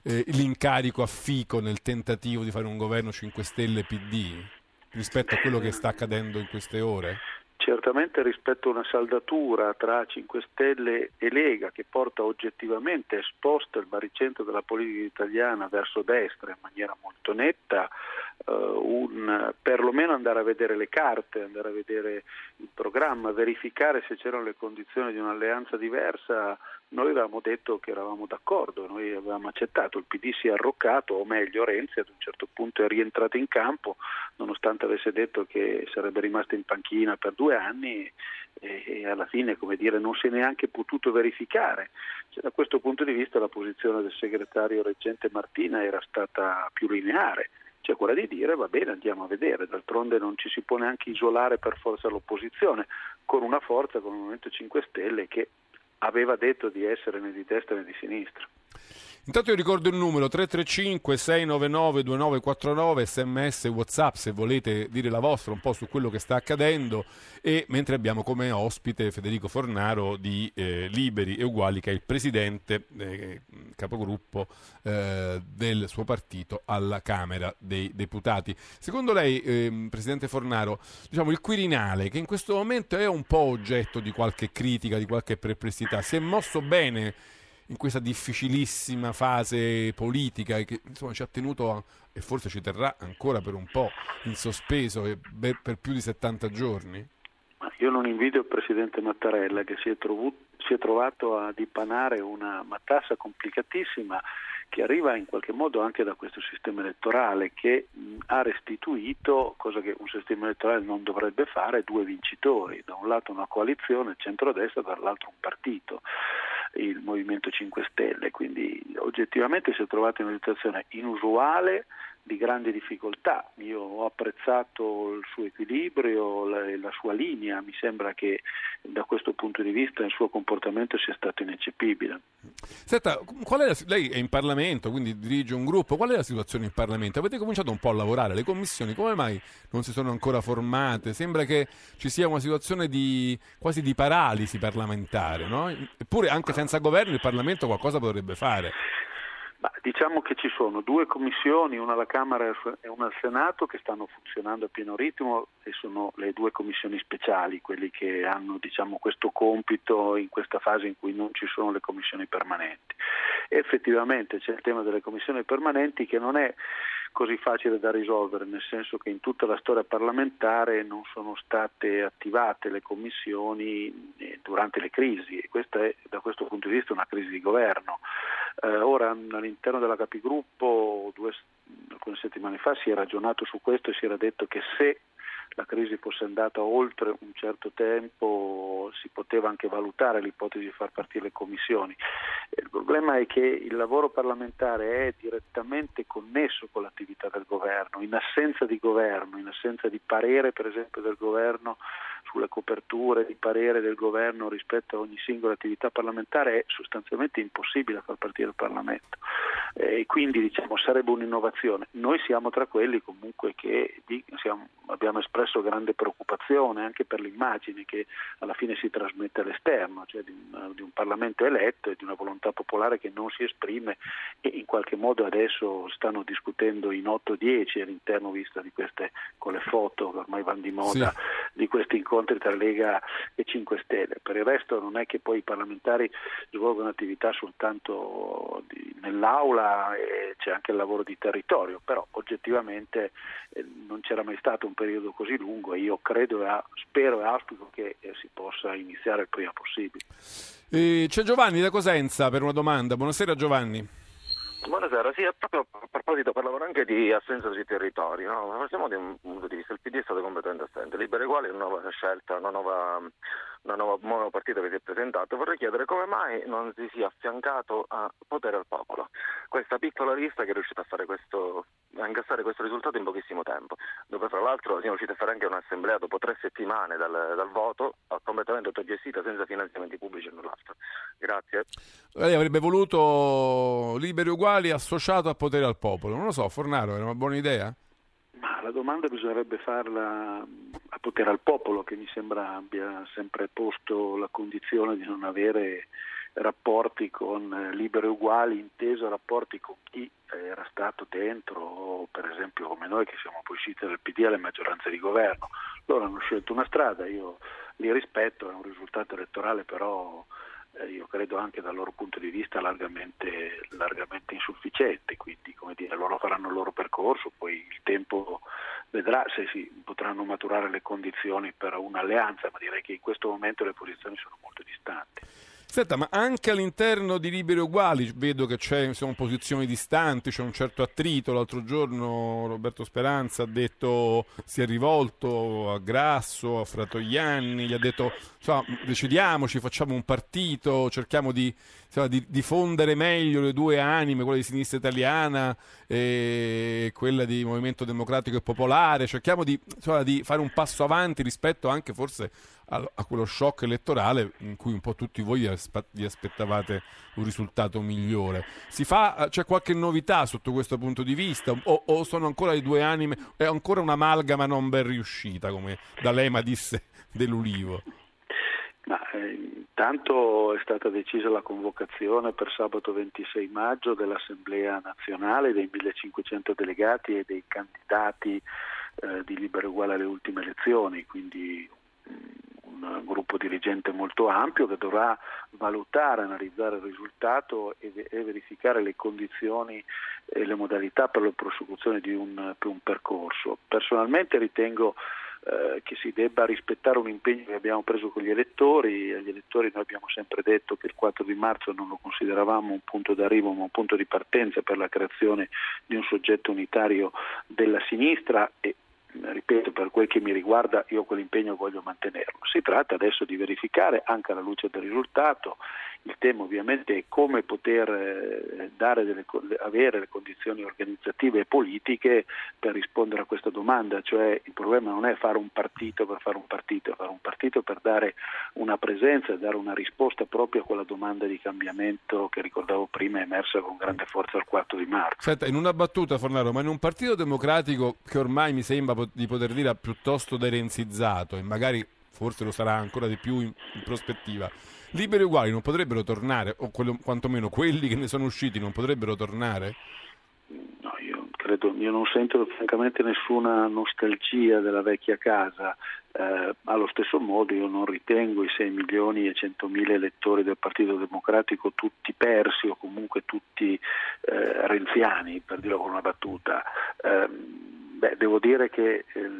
eh, l'incarico a Fico nel tentativo di fare un governo 5 Stelle PD rispetto a quello che sta accadendo in queste ore? Certamente rispetto a una saldatura tra 5 Stelle e Lega che porta oggettivamente esposto il baricentro della politica italiana verso destra in maniera molto netta, uh, un, perlomeno andare a vedere le carte, andare a vedere il programma, verificare se c'erano le condizioni di un'alleanza diversa, noi avevamo detto che eravamo d'accordo, noi avevamo accettato, il PD si è arroccato, o meglio Renzi ad un certo punto è rientrato in campo, nonostante avesse detto che sarebbe rimasto in panchina per due anni e, e alla fine come dire, non si è neanche potuto verificare. Cioè, da questo punto di vista la posizione del segretario reggente Martina era stata più lineare cioè quella di dire va bene andiamo a vedere, d'altronde non ci si può neanche isolare per forza l'opposizione, con una forza come il Movimento 5 Stelle che aveva detto di essere né di destra né di sinistra. Intanto io ricordo il numero 335 699 2949 sms whatsapp se volete dire la vostra un po' su quello che sta accadendo e mentre abbiamo come ospite Federico Fornaro di eh, Liberi e Uguali che è il presidente eh, capogruppo eh, del suo partito alla Camera dei Deputati. Secondo lei, ehm, presidente Fornaro, diciamo il Quirinale che in questo momento è un po' oggetto di qualche critica, di qualche perplessità, si è mosso bene in questa difficilissima fase politica che insomma, ci ha tenuto a, e forse ci terrà ancora per un po' in sospeso per, per più di 70 giorni? Io non invidio il Presidente Mattarella che si è, trovu- si è trovato a dipanare una matassa complicatissima che arriva in qualche modo anche da questo sistema elettorale che ha restituito, cosa che un sistema elettorale non dovrebbe fare, due vincitori, da un lato una coalizione, centrodestra, dall'altro un partito il Movimento 5 Stelle, quindi oggettivamente si è trovato in una situazione inusuale di grande difficoltà. Io ho apprezzato il suo equilibrio, la, la, sua linea, mi sembra che da questo punto di vista il suo comportamento sia stato ineccepibile. Senta, è la, lei è in Parlamento, quindi dirige un gruppo, qual è la situazione in Parlamento? Avete cominciato un po' a lavorare, le commissioni come mai non si sono ancora formate? Sembra che ci sia una situazione di, quasi di paralisi parlamentare, no? eppure anche senza governo il Parlamento qualcosa potrebbe fare. Ma diciamo che ci sono due commissioni, una alla Camera e una al Senato, che stanno funzionando a pieno ritmo e sono le due commissioni speciali, quelli che hanno diciamo, questo compito in questa fase in cui non ci sono le commissioni permanenti. E effettivamente c'è il tema delle commissioni permanenti che non è così facile da risolvere, nel senso che in tutta la storia parlamentare non sono state attivate le commissioni eh, durante le crisi e questa è da questo punto di vista una crisi di governo. Eh, ora all'interno della Capigruppo due, alcune settimane fa si è ragionato su questo e si era detto che se la crisi fosse andata oltre un certo tempo si poteva anche valutare l'ipotesi di far partire le commissioni. Il problema è che il lavoro parlamentare è direttamente connesso con l'attività del governo, in assenza di governo, in assenza di parere per esempio del governo sulle coperture di parere del governo rispetto a ogni singola attività parlamentare è sostanzialmente impossibile far partire il Parlamento e quindi diciamo, sarebbe un'innovazione. Noi siamo tra quelli comunque che siamo, abbiamo espresso grande preoccupazione anche per l'immagine che alla fine si trasmette all'esterno, cioè di un, di un Parlamento eletto e di una volontà popolare che non si esprime e in qualche modo adesso stanno discutendo in 8-10 all'interno vista di queste con le foto che ormai vanno di moda sì. di questi incontri tra Lega e 5 Stelle. Per il resto non è che poi i parlamentari svolgono attività soltanto di, nell'aula e c'è anche il lavoro di territorio, però oggettivamente eh, non c'era mai stato un periodo così lungo e io credo e spero e auspico che eh, si possa iniziare il prima possibile. Eh, c'è Giovanni da Cosenza per una domanda. Buonasera Giovanni. Buonasera, sì, proprio a proposito parlavo anche di assenza di territorio, no? partiamo di un punto di vista, il PD è stato completamente assente, Libero Uguale è una nuova scelta, una nuova una nuova, nuova partita che si è presentato, vorrei chiedere come mai non si sia affiancato a potere al popolo. Questa piccola lista che è riuscita a, fare questo, a incassare questo risultato in pochissimo tempo, dove fra l'altro siamo riusciti a fare anche un'assemblea dopo tre settimane dal, dal voto, completamente autogestita, senza finanziamenti pubblici e null'altro. Grazie. Lei avrebbe voluto liberi uguali associato a potere al popolo, non lo so, Fornaro, era una buona idea? Ma la domanda bisognerebbe farla a potere al popolo che mi sembra abbia sempre posto la condizione di non avere rapporti con eh, liberi uguali, inteso rapporti con chi era stato dentro, per esempio come noi che siamo poi usciti dal PD alle maggioranze di governo. Loro hanno scelto una strada, io li rispetto, è un risultato elettorale però eh, io credo anche dal loro punto di vista largamente, largamente insufficiente, quindi come dire, loro faranno il loro percorso, poi il tempo vedrà se si potranno maturare le condizioni per un'alleanza, ma direi che in questo momento le posizioni sono molto distanti. Senta, ma anche all'interno di Liberi Uguali vedo che c'è sono posizioni distanti, c'è un certo attrito. L'altro giorno Roberto Speranza ha detto si è rivolto a Grasso, a Fratoianni, gli ha detto insomma, decidiamoci, facciamo un partito, cerchiamo di, insomma, di, di fondere meglio le due anime, quella di sinistra italiana e quella di Movimento Democratico e Popolare, cerchiamo di, insomma, di fare un passo avanti rispetto anche forse a, quello shock elettorale in cui un po' tutti voi vi, aspe- vi aspettavate un risultato migliore. Fa, c'è qualche novità sotto questo punto di vista o, o sono ancora le due anime, è ancora un'amalgama non ben riuscita come D'Alema disse dell'Ulivo? Ma, eh, intanto è stata decisa la convocazione per sabato 26 maggio dell'Assemblea nazionale dei 1500 delegati e dei candidati eh, di Libero Uguale alle ultime elezioni, quindi un gruppo dirigente molto ampio che dovrà valutare, analizzare il risultato e, e verificare le condizioni e le modalità per la prosecuzione di un, un percorso. Personalmente ritengo eh, che si debba rispettare un impegno che abbiamo preso con gli elettori. Agli elettori noi abbiamo sempre detto che il 4 di marzo non lo consideravamo un punto d'arrivo ma un punto di partenza per la creazione di un soggetto unitario della sinistra e ripeto, per quel che mi riguarda io quell'impegno voglio mantenerlo. Si tratta adesso di verificare, anche alla luce del risultato, il tema ovviamente è come poter eh, delle, avere le condizioni organizzative e politiche per rispondere a questa domanda, cioè il problema non è fare un partito per fare un partito, è fare un partito per dare una presenza dare una risposta proprio a quella domanda di cambiamento che ricordavo prima emersa con grande forza il 4 di marzo. Senta, in una battuta Fornaro, ma in un partito democratico che ormai mi sembra di poter dire piuttosto derenzizzato e magari forse lo sarà ancora di più in, in prospettiva, liberi uguali non potrebbero tornare, o quello, quantomeno quelli che ne sono usciti non potrebbero tornare? No, io credo, io non sento francamente nessuna nostalgia della vecchia casa. Eh, allo stesso modo io non ritengo i 6 milioni e 100 mila elettori del Partito Democratico tutti persi o comunque tutti eh, renziani, per dirlo con una battuta. Eh, beh, devo dire che eh,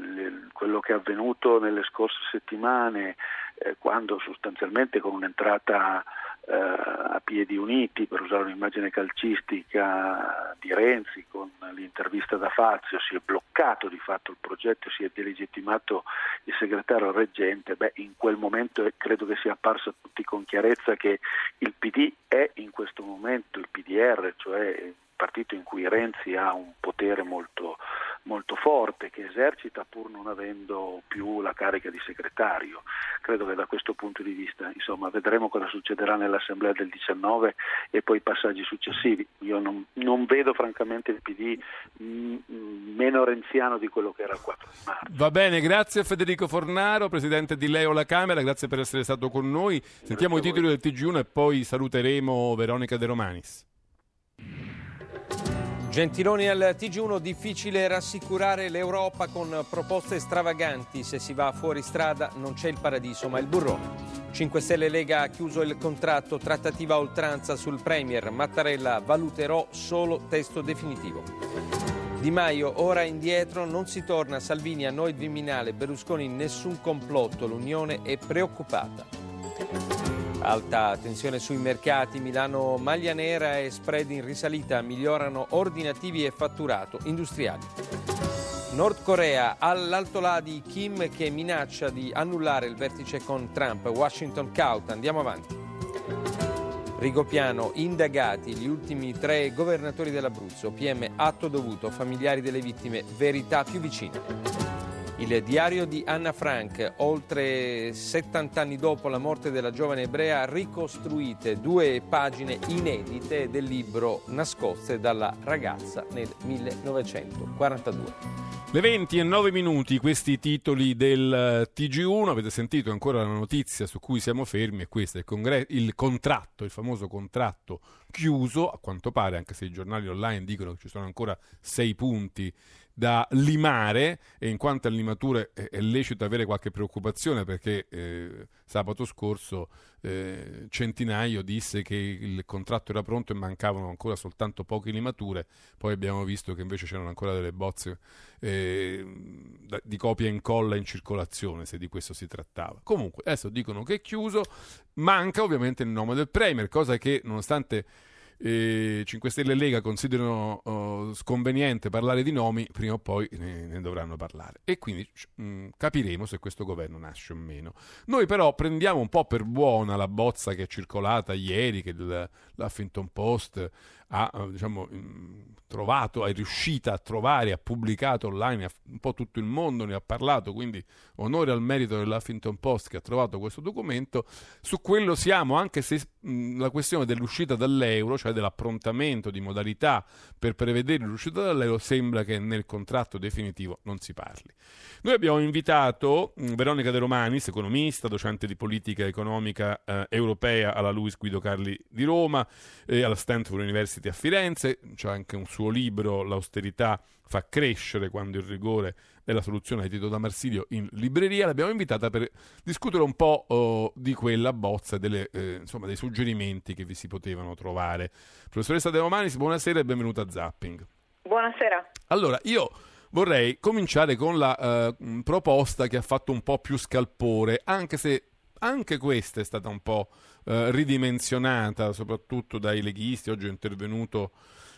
quello che è avvenuto nelle scorse settimane eh, quando sostanzialmente con un'entrata eh, a piedi uniti, per usare un'immagine calcistica di Renzi, con l'intervista da Fazio, si è bloccato di fatto il progetto, si è delegittimato il segretario reggente, beh, in quel momento credo che sia apparso a tutti con chiarezza che il PD è in questo momento il PDR, cioè il partito in cui Renzi ha un potere molto molto forte che esercita pur non avendo più la carica di segretario. Credo che da questo punto di vista insomma, vedremo cosa succederà nell'Assemblea del 19 e poi i passaggi successivi. Io non, non vedo francamente il PD mh, mm, meno renziano di quello che era il 4 marzo. Va bene, grazie a Federico Fornaro, Presidente di Leo la Camera, grazie per essere stato con noi. Sentiamo i titoli del TG1 e poi saluteremo Veronica De Romanis. Gentiloni al TG1, difficile rassicurare l'Europa con proposte stravaganti. Se si va fuori strada non c'è il paradiso, ma il burrone. 5 Stelle Lega ha chiuso il contratto, trattativa oltranza sul Premier. Mattarella valuterò solo testo definitivo. Di Maio, ora indietro, non si torna. Salvini a noi Viminale, Berlusconi nessun complotto, l'Unione è preoccupata. Alta tensione sui mercati, Milano maglia nera e spread in risalita migliorano ordinativi e fatturato industriali. Nord Corea all'alto là di Kim che minaccia di annullare il vertice con Trump. Washington cauta, andiamo avanti. Rigopiano, indagati gli ultimi tre governatori dell'Abruzzo, PM atto dovuto, familiari delle vittime, verità più vicina. Il diario di Anna Frank, oltre 70 anni dopo la morte della giovane ebrea, ricostruite due pagine inedite del libro nascoste dalla ragazza nel 1942. Le 20 e 9 minuti, questi titoli del TG1, avete sentito ancora la notizia su cui siamo fermi, è questo, il, congre- il contratto, il famoso contratto chiuso, a quanto pare, anche se i giornali online dicono che ci sono ancora sei punti da limare e in quanto a limature è, lecito avere qualche preoccupazione perché eh, sabato scorso eh, Centinaio disse che il contratto era pronto e mancavano ancora soltanto poche limature, poi abbiamo visto che invece c'erano ancora delle bozze eh, di copia e incolla in circolazione, se di questo si trattava. Comunque, adesso dicono che è chiuso, manca ovviamente il nome del Premier, cosa che nonostante eh, 5 Stelle e Lega considerano uh, sconveniente parlare di nomi, prima o poi ne, ne dovranno parlare. E quindi mh, mm, capiremo se questo governo nasce o meno. Noi però prendiamo un po' per buona la bozza che è circolata ieri, che l'Huffington Post ha eh, diciamo, trovato, è riuscita a trovare, ha pubblicato online, un po' tutto il mondo ne ha parlato, quindi onore al merito dell'Huffington Post che ha trovato questo documento, su quello siamo, anche se la questione dell'uscita dall'euro, cioè dell'approntamento di modalità per prevedere l'uscita dall'euro, sembra che nel contratto definitivo non si parli. Noi abbiamo invitato Veronica De Romanis, economista, docente di politica economica eh, europea alla Luis Guido Carli di Roma e alla Stanford University a Firenze, c'è anche un suo libro L'austerità fa crescere quando il rigore è la soluzione edito da Marsilio in libreria. L'abbiamo invitata per discutere un po' oh, di quella bozza e delle, eh, insomma, dei suggerimenti che vi si potevano trovare. Professoressa De Romanis, buonasera e benvenuta a Zapping. Buonasera. Allora, io vorrei cominciare con la eh, proposta che ha fatto un po' più scalpore, anche se anche questa è stata un po' eh, ridimensionata, soprattutto dai leghisti. Oggi è intervenuto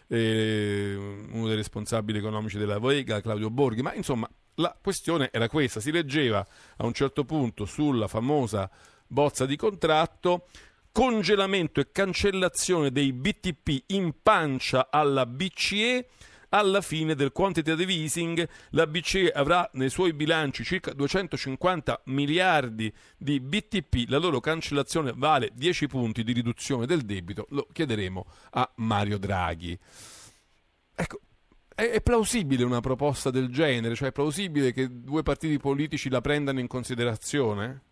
eh, uno dei responsabili economici della Vega, Claudio Borghi, ma insomma la questione era questa, si leggeva a un certo punto sulla famosa bozza di contratto congelamento e cancellazione dei BTP in pancia alla BCE alla fine del quantitative easing la BCE avrà nei suoi bilanci circa 250 miliardi di BTP, la loro cancellazione vale 10 punti di riduzione del debito, lo chiederemo a Mario Draghi. Ecco, è, plausibile una proposta del genere? Cioè è plausibile che due partiti politici la prendano in considerazione?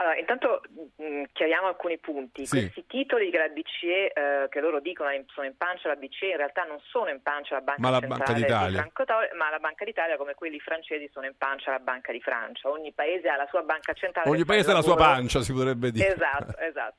Allora, intanto mh, mm, chiariamo alcuni punti. Sì. Questi titoli che la BCE, eh, che loro dicono sono in pancia la BCE, in realtà non sono in pancia la Banca Ma la Centrale Banca d'Italia. di Franco Italia, ma la Banca d'Italia, come quelli francesi, sono in pancia la Banca di Francia. Ogni paese ha la sua banca centrale. Ogni paese ha la sua pancia, si potrebbe dire. Esatto, esatto.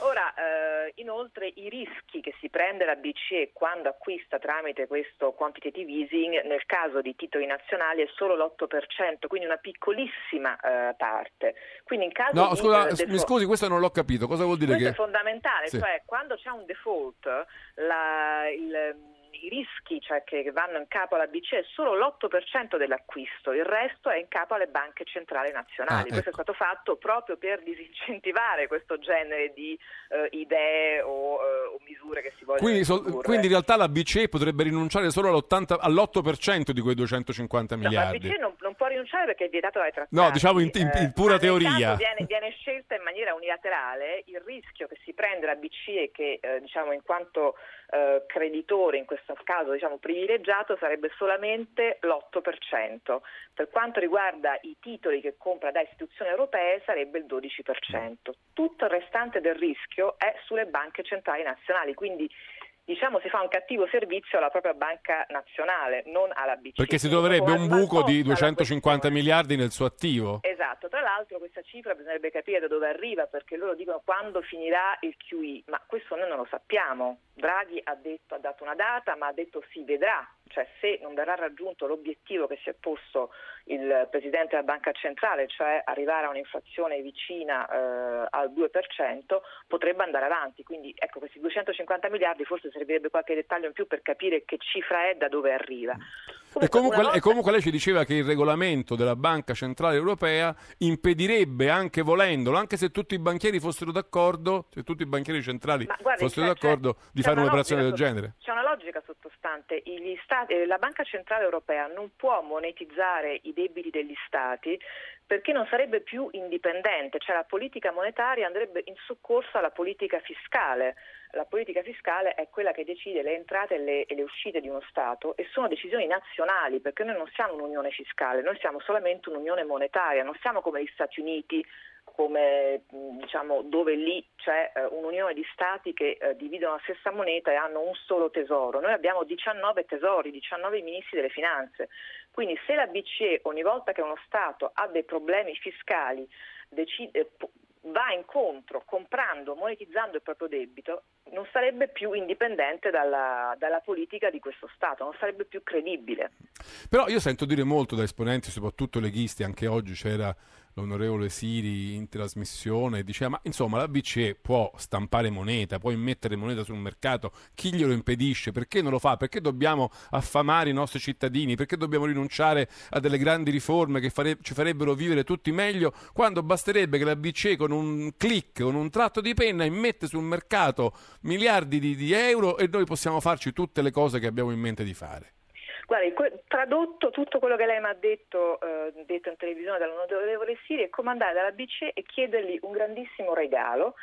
Ora, eh, inoltre, i rischi che si prende la BCE quando acquista tramite questo quantitative easing, nel caso di titoli nazionali, è solo l'8%, quindi una piccolissima eh, parte. Quindi in caso No, di, scusa, eh, s- mi default- scusi, questo non l'ho capito. Cosa vuol dire questo che... è fondamentale, Sì. cioè quando c'è un default, la- il- i rischi cioè, che vanno in capo alla BCE è solo l'8% dell'acquisto, il resto è in capo alle banche centrali nazionali. Ah, Questo è ecco. stato fatto proprio per disincentivare questo genere di eh, idee o, eh, o misure che si vogliono Quindi, introdurre. quindi in realtà la BCE potrebbe rinunciare solo all'80 all'8% di quei 250 No, ma la miliardi. BCE non, rinunciare perché è vietato dai trattati. No, diciamo in- in- in pura nel teoria. Viene, viene scelta in maniera unilaterale il rischio che si prende la BCE che eh, diciamo in quanto eh, creditore in questo caso diciamo privilegiato sarebbe solamente l'8%. Per quanto riguarda i titoli che compra da istituzioni europee sarebbe il 12%. Tutto il restante del rischio è sulle banche centrali nazionali, quindi diciamo si fa un cattivo servizio alla propria banca nazionale, non alla BCE. Perché si troverebbe un buco di malposta la 250 miliardi nel suo attivo. Esatto, tra l'altro questa cifra bisognerebbe capire da dove arriva perché loro dicono quando finirà il QE, ma questo noi non lo sappiamo. Draghi ha, detto, ha dato una data ma ha detto si vedrà, cioè se non verrà raggiunto l'obiettivo che si è posto il Presidente della Banca Centrale, cioè arrivare a un'inflazione vicina eh, al 2%, potrebbe andare avanti. Quindi ecco, questi 250 miliardi forse servirebbe qualche dettaglio in più per capire che cifra è, da dove arriva. E comunque, volta- e comunque lei ci diceva che il regolamento della Banca Centrale Europea impedirebbe, anche volendolo, anche se tutti i banchieri fossero d'accordo, se tutti i banchieri centrali guardi, fossero cioè- d'accordo, cioè, di fare un'operazione del logica genere. C'è una logica sottostante. Gli stati- la Banca Centrale Europea non può monetizzare i debiti degli Stati perché non sarebbe più indipendente, cioè la politica monetaria andrebbe in soccorso alla politica fiscale. La politica fiscale è quella che decide le entrate e le, e le uscite di uno Stato e sono decisioni nazionali perché noi non siamo un'unione fiscale, noi siamo solamente un'unione monetaria, non siamo come gli Stati Uniti come diciamo dove lì c'è eh, un'unione di stati che eh, dividono la stessa moneta e hanno un solo tesoro. Noi abbiamo 19 tesori, 19 ministri delle finanze. Quindi se la BCE ogni volta che uno Stato ha dei problemi fiscali decide, po- va incontro comprando, monetizzando il proprio debito, non sarebbe più indipendente dalla, dalla politica di questo Stato, non sarebbe più credibile. Però io sento dire molto da esponenti, soprattutto leghisti, anche oggi c'era l'onorevole Siri in trasmissione diceva ma insomma la BCE può stampare moneta, può immettere moneta sul mercato, chi glielo impedisce? Perché non lo fa? Perché dobbiamo affamare i nostri cittadini? Perché dobbiamo rinunciare a delle grandi riforme che fare- ci farebbero vivere tutti meglio quando basterebbe che la BCE con un clic, con un tratto di penna immette sul mercato miliardi di, di euro e noi possiamo farci tutte le cose che abbiamo in mente di fare? Guardi, tradotto tutto quello che lei mi ha detto, eh, detto in televisione dall'onorevole Siri è come andare dalla BCE e chiedergli un grandissimo regalo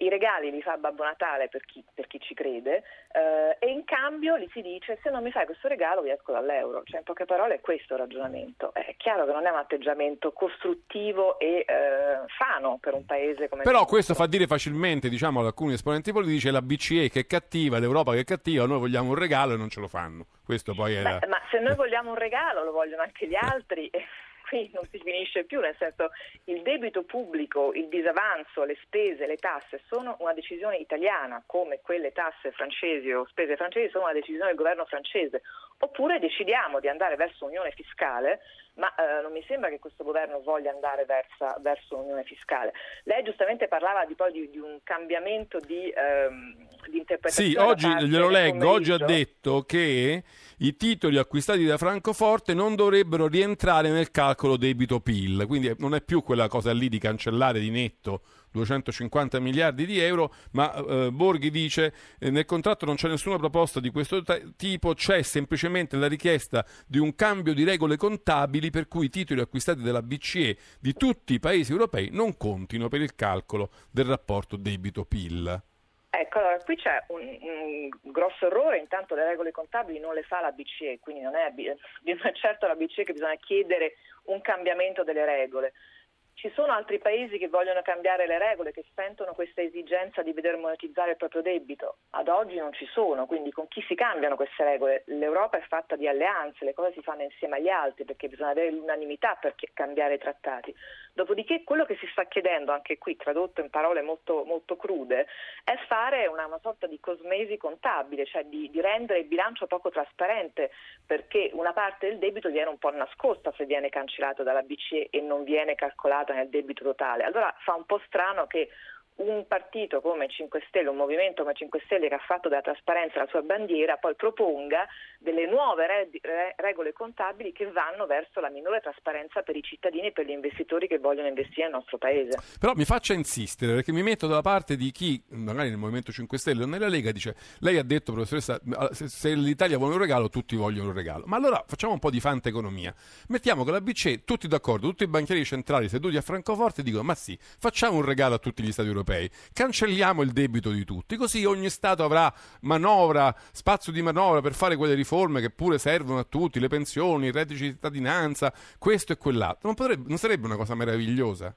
i regali li fa Babbo Natale per chi, per chi ci crede eh, e in cambio gli si dice se non mi fai questo regalo vi esco dall'euro, cioè in poche parole è questo il ragionamento. È chiaro che non è un atteggiamento costruttivo e eh, sano per un paese come Però questo fa dire facilmente diciamo, ad alcuni esponenti politici la BCE che è cattiva, l'Europa che è cattiva, noi vogliamo un regalo e non ce lo fanno. Questo poi è Beh, la... Ma se noi vogliamo un regalo lo vogliono anche gli altri qui non si finisce più, nel senso il debito pubblico, il disavanzo, le spese, le tasse sono una decisione italiana, come quelle tasse francesi o spese francesi sono una decisione del governo francese, oppure decidiamo di andare verso un'unione fiscale, ma eh, non mi sembra che questo governo voglia andare verso, verso un'unione fiscale. Lei giustamente parlava di, poi di, di un cambiamento di, ehm, di interpretazione. Sì, oggi glielo leggo, oggi ha detto che i titoli acquistati da Francoforte non dovrebbero rientrare nel calcolo debito-PIL, quindi non è più quella cosa lì di cancellare di netto 250 miliardi di euro, ma eh, Borghi dice eh, nel contratto non c'è nessuna proposta di questo t- tipo, c'è semplicemente la richiesta di un cambio di regole contabili per cui i titoli acquistati dalla BCE di tutti i paesi europei non contino per il calcolo del rapporto debito-PIL. Ecco, allora qui c'è un, un, grosso errore, intanto le regole contabili non le fa la BCE, quindi non è, non è certo la BCE che bisogna chiedere un cambiamento delle regole. Ci sono altri paesi che vogliono cambiare le regole, che sentono questa esigenza di veder monetizzare il proprio debito. Ad oggi non ci sono, quindi con chi si cambiano queste regole? L'Europa è fatta di alleanze, le cose si fanno insieme agli altri perché bisogna avere l'unanimità per cambiare i trattati. Dopodiché quello che si sta chiedendo, anche qui tradotto in parole molto, molto crude, è fare una, una, sorta di cosmesi contabile, cioè di, di, rendere il bilancio poco trasparente, perché una parte del debito viene un po' nascosta se viene cancellato dalla BCE e non viene calcolata nel debito totale. Allora fa un po' strano che un partito come 5 Stelle, un movimento come 5 Stelle che ha fatto della trasparenza la sua bandiera, poi proponga delle nuove re- regole contabili che vanno verso la minore trasparenza per i cittadini e per gli investitori che vogliono investire nel nostro paese. Però mi faccia insistere perché mi metto dalla parte di chi, magari nel Movimento 5 Stelle o nella Lega, dice lei ha detto professoressa se l'Italia vuole un regalo tutti vogliono un regalo. Ma allora facciamo un po' di fanta economia. Mettiamo che la BCE, tutti d'accordo, tutti i banchieri centrali seduti a Francoforte dicono ma sì, facciamo un regalo a tutti gli Stati europei. Cancelliamo il debito di tutti, così ogni Stato avrà manovra, spazio di manovra per fare quelle riforme che pure servono a tutti, le pensioni, il reddito di cittadinanza, questo e quell'altro. Non, potrebbe, non sarebbe una cosa meravigliosa?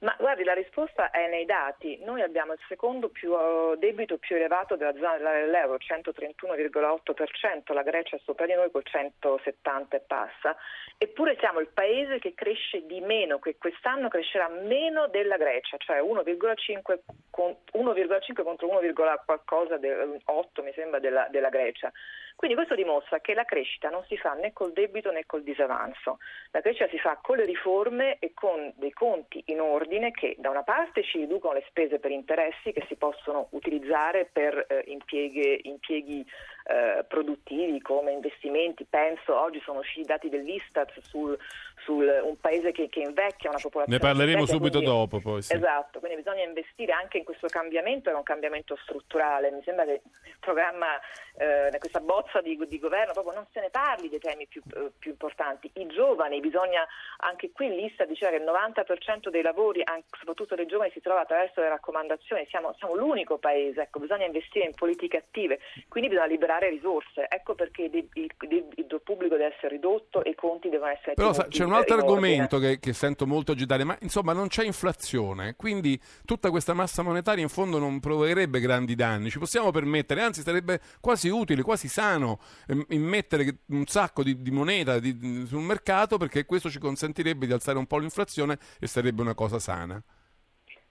Ma guardi, la risposta è nei dati. Noi abbiamo il secondo più, uh, debito più elevato della zona dell'euro, 131,8%, la Grecia è sopra di noi col 170 e passa, eppure siamo il paese che cresce di meno, che quest'anno crescerà meno della Grecia, cioè 1,5, con, 1,5 contro 1, qualcosa, 8 mi sembra della, della Grecia. Quindi questo dimostra che la crescita non si fa né col debito né col disavanzo. La crescita si fa con le riforme e con dei conti in ordine che da una parte ci riducono le spese per interessi che si possono utilizzare per eh, impieghi, impieghi eh, produttivi come investimenti. Penso, oggi sono usciti i dati dell'Istat sul, sul un paese che, che, invecchia, una popolazione. Ne parleremo invecchia, subito quindi, dopo poi. Sì. Esatto, quindi bisogna investire anche in questo cambiamento, è un cambiamento strutturale. Mi sembra che il programma, eh, questa bozza di, di, governo, proprio non se ne parli dei temi più, eh, più importanti. I giovani, bisogna, anche qui l'Ista diceva che il 90% dei lavori, anche, soprattutto dei giovani, si trova attraverso le raccomandazioni. Siamo, siamo l'unico paese, ecco, bisogna investire in politiche attive, quindi bisogna liberare risorse. Ecco perché il debito pubblico deve essere ridotto e i conti devono essere Però sa, c'è un altro argomento che, che, sento molto agitare, ma insomma non c'è inflazione, quindi tutta questa massa monetaria in fondo non provocherebbe grandi danni. Ci possiamo permettere, anzi sarebbe quasi utile, quasi sano ehm, immettere un sacco di, di moneta di, sul mercato perché questo ci consentirebbe di alzare un po' l'inflazione e sarebbe una cosa sana.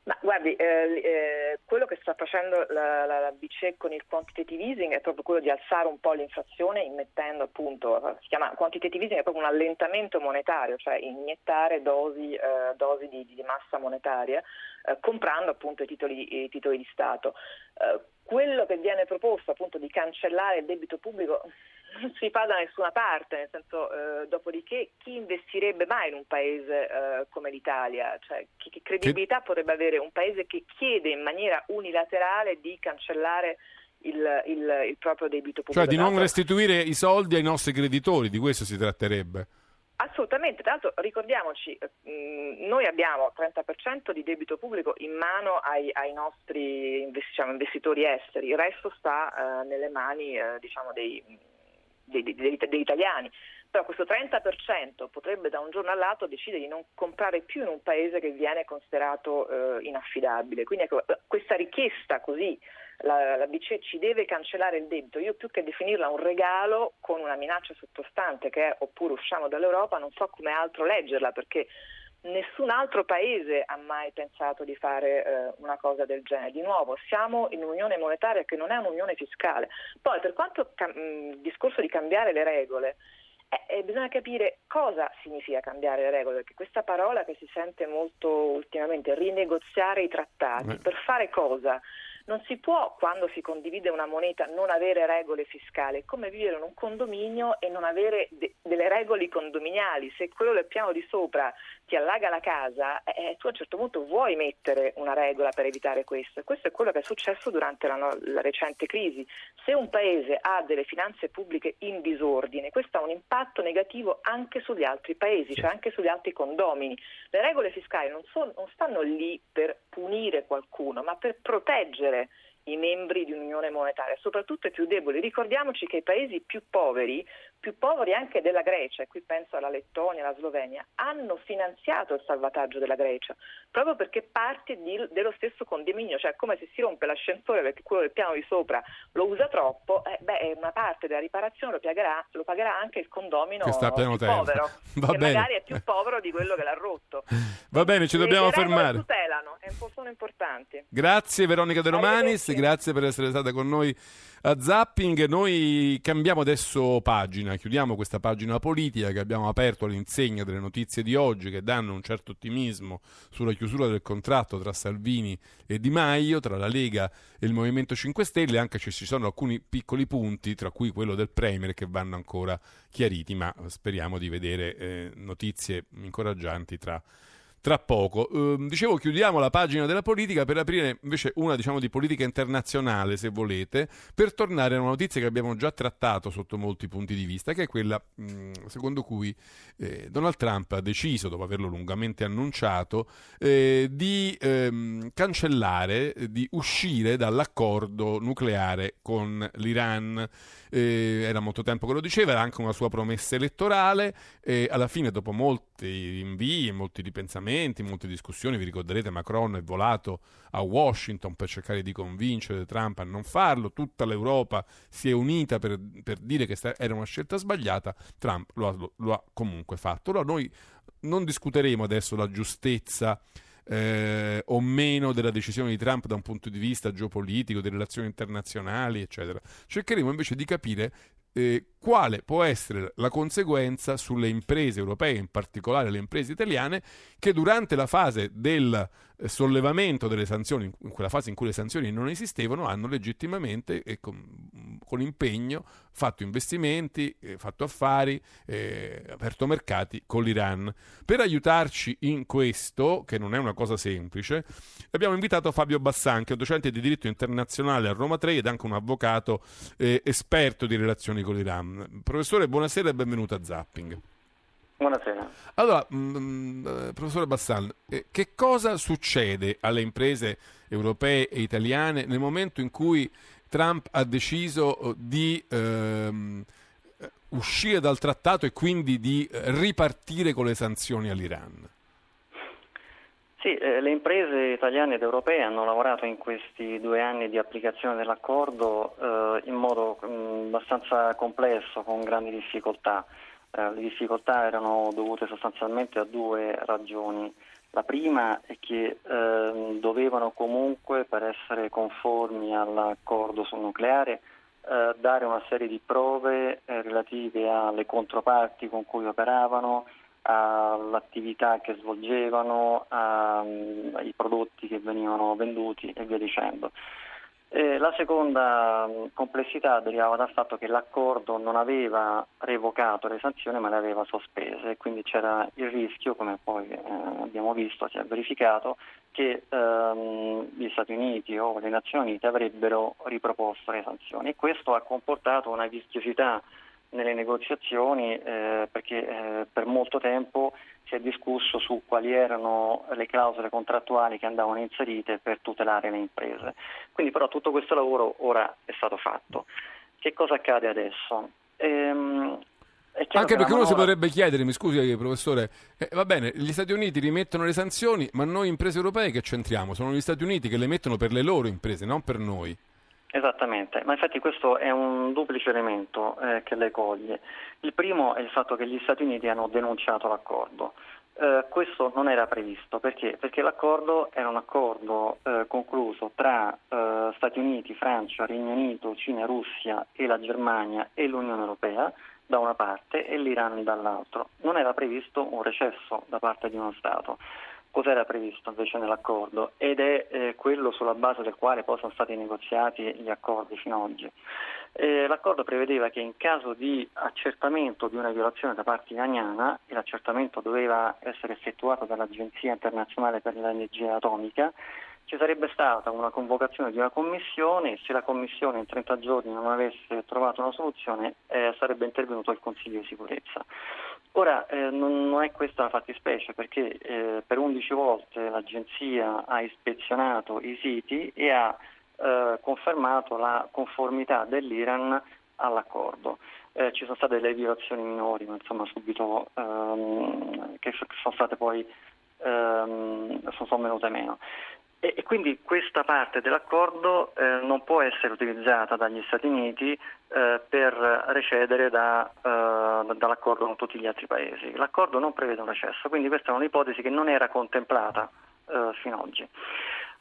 Ma guardi, eh, eh, quello che sta facendo la, la, la, BCE con il quantitative easing è proprio quello di alzare un po' l'inflazione immettendo appunto, si chiama quantitative easing è proprio un allentamento monetario, cioè iniettare dosi, eh, dosi di, di, massa monetaria eh, comprando appunto i titoli, i titoli di Stato. Eh, quello che viene proposto appunto di cancellare il debito pubblico non si fa da nessuna parte, nel senso, eh, dopodiché chi investirebbe mai in un paese eh, come l'Italia? Cioè, che, che credibilità che... potrebbe avere un paese che chiede in maniera unilaterale di cancellare il, il, il proprio debito pubblico? Cioè di non restituire i soldi ai nostri creditori, di questo si tratterebbe. Assolutamente, tra l'altro ricordiamoci, mm, noi abbiamo il 30% di debito pubblico in mano ai, ai nostri diciamo, investitori esteri, il resto sta uh, nelle mani uh, diciamo, dei, dei, dei, degli italiani. Però questo 30% potrebbe da un giorno all'altro decidere di non comprare più in un paese che viene considerato uh, inaffidabile. Quindi ecco, questa richiesta così la, la BCE ci deve cancellare il debito. Io più che definirla un regalo con una minaccia sottostante che è oppure usciamo dall'Europa, non so come altro leggerla perché nessun altro paese ha mai pensato di fare eh, una cosa del genere. Di nuovo, siamo in un'unione monetaria che non è un'unione fiscale. Poi, per quanto cam- il discorso di cambiare le regole, eh, eh, bisogna capire cosa significa cambiare le regole, perché questa parola che si sente molto ultimamente, rinegoziare i trattati, eh. per fare cosa? Non si può, quando si condivide una moneta, non avere regole fiscali. È come vivere in un condominio e non avere de- delle regole condominiali. Se quello del piano di sopra ti allaga la casa, eh, tu a un certo punto vuoi mettere una regola per evitare questo. E questo è quello che è successo durante la, no- la recente crisi. Se un paese ha delle finanze pubbliche in disordine, questo ha un impatto negativo anche sugli altri paesi, cioè anche sugli altri condomini. Le regole fiscali non, sono, non stanno lì per punire qualcuno, ma per proteggere i membri di un'unione monetaria, soprattutto i più deboli. Ricordiamoci che i paesi più poveri più poveri anche della Grecia, e qui penso alla Lettonia, alla Slovenia, hanno finanziato il salvataggio della Grecia, proprio perché parte di, dello stesso condominio, cioè come se si rompe l'ascensore perché quello del piano di sopra lo usa troppo, eh, beh, una parte della riparazione lo pagherà, lo pagherà anche il condomino che sta più povero, Va che bene. magari è più povero di quello che l'ha rotto. Va bene, ci dobbiamo fermare. tutelano, sono importanti. Grazie Veronica De Romanis, grazie per essere stata con noi a Zapping. Noi cambiamo adesso pagina, chiudiamo questa pagina politica che abbiamo aperto all'insegna delle notizie di oggi che danno un certo ottimismo sulla chiusura del contratto tra Salvini e Di Maio, tra la Lega e il Movimento 5 Stelle, anche se ci sono alcuni piccoli punti, tra cui quello del Premier, che vanno ancora chiariti, ma speriamo di vedere eh, notizie incoraggianti tra tra poco. Uh, dicevo, chiudiamo la pagina della politica per aprire invece una diciamo, di politica internazionale, se volete, per tornare a una notizia che abbiamo già trattato sotto molti punti di vista, che è quella mh, secondo cui eh, Donald Trump ha deciso, dopo averlo lungamente annunciato, eh, di ehm, cancellare, di uscire dall'accordo nucleare con l'Iran eh, era molto tempo che lo diceva, era anche una sua promessa elettorale e alla fine dopo molti invii, molti ripensamenti, molte discussioni, vi ricorderete Macron è volato a Washington per cercare di convincere Trump a non farlo, tutta l'Europa si è unita per, per dire che era una scelta sbagliata, Trump lo ha, lo ha comunque fatto. Allora noi non discuteremo adesso la giustezza eh, o meno della decisione di Trump da un punto di vista geopolitico, delle relazioni internazionali, eccetera. Cercheremo invece di capire eh, quale può essere la conseguenza sulle imprese europee, in particolare le imprese italiane, che durante la fase del eh, sollevamento delle sanzioni, in quella fase in cui le sanzioni non esistevano, hanno legittimamente e con, con impegno fatto investimenti, eh, fatto affari, eh, aperto mercati con l'Iran. Per aiutarci in questo, che non è una cosa semplice, abbiamo invitato Fabio Bassan, che è docente di diritto internazionale a Roma 3 ed anche un avvocato eh, esperto di relazioni con l'Iran. Professore, buonasera e benvenuto a Zapping. Buonasera. Allora, mh, mm, mm, eh, professore Bassan, eh, che cosa succede alle imprese europee e italiane nel momento in cui Trump ha deciso eh, di ehm, uscire dal trattato e quindi di ripartire con le sanzioni all'Iran? Sì, eh, le imprese italiane ed europee hanno lavorato in questi due anni di applicazione dell'accordo eh, in modo mh, mm, abbastanza complesso, con grandi difficoltà. Eh, le difficoltà erano dovute sostanzialmente a due ragioni. La prima è che eh, dovevano comunque, per essere conformi all'accordo sul nucleare, eh, dare una serie di prove eh, relative alle controparti con cui operavano, all'attività che svolgevano, ai mm, prodotti che venivano venduti e via dicendo. Eh, la seconda mm, complessità derivava dal fatto che l'accordo non aveva revocato le sanzioni ma le aveva sospese, quindi c'era il rischio, come poi eh, abbiamo visto, si è verificato, che ehm, gli Stati Uniti o le Nazioni Unite avrebbero riproposto le sanzioni e questo ha comportato una vischiosità nelle negoziazioni eh, perché eh, per molto tempo si è discusso su quali erano le clausole contrattuali che andavano inserite per tutelare le imprese. Quindi però tutto questo lavoro ora è stato fatto. Che cosa accade adesso? Ehm, anche perché uno si potrebbe chiedere, mi scusi professore, eh, va bene, gli Stati Uniti rimettono le sanzioni, ma noi imprese europee che c'entriamo? Sono gli Stati Uniti che le mettono per le loro imprese, non per noi. Esattamente, ma infatti questo è un duplice elemento eh, che lei coglie. Il primo è il fatto che gli Stati Uniti hanno denunciato l'accordo. Eh, questo non era previsto perché? perché l'accordo era un accordo eh, concluso tra eh, Stati Uniti, Francia, Regno Unito, Cina, Russia e la Germania e l'Unione Europea da una parte e l'Iran dall'altro. Non era previsto un recesso da parte di uno Stato cos'era previsto invece nell'accordo ed è eh, quello sulla base del quale poi sono stati negoziati gli accordi fino ad oggi. Eh, l'accordo prevedeva che in caso di accertamento di una violazione da parte iraniana, e l'accertamento doveva essere effettuato dall'Agenzia internazionale per l'energia atomica, ci sarebbe stata una convocazione di una commissione e se la commissione in 30 giorni non avesse trovato una soluzione eh, sarebbe intervenuto il Consiglio di sicurezza. Ora eh, non, non, è questa la fattispecie perché eh, per 11 volte l'agenzia ha ispezionato i siti e ha eh, confermato la conformità dell'Iran all'accordo. Eh, ci sono state delle violazioni minori, ma insomma subito ehm, che sono state poi ehm, sono venute meno. E, e, quindi questa parte dell'accordo eh, non può essere utilizzata dagli Stati Uniti eh, per recedere da, eh, dall'accordo con tutti gli altri paesi. L'accordo non prevede un recesso, quindi questa è un'ipotesi che non era contemplata eh, fino ad oggi.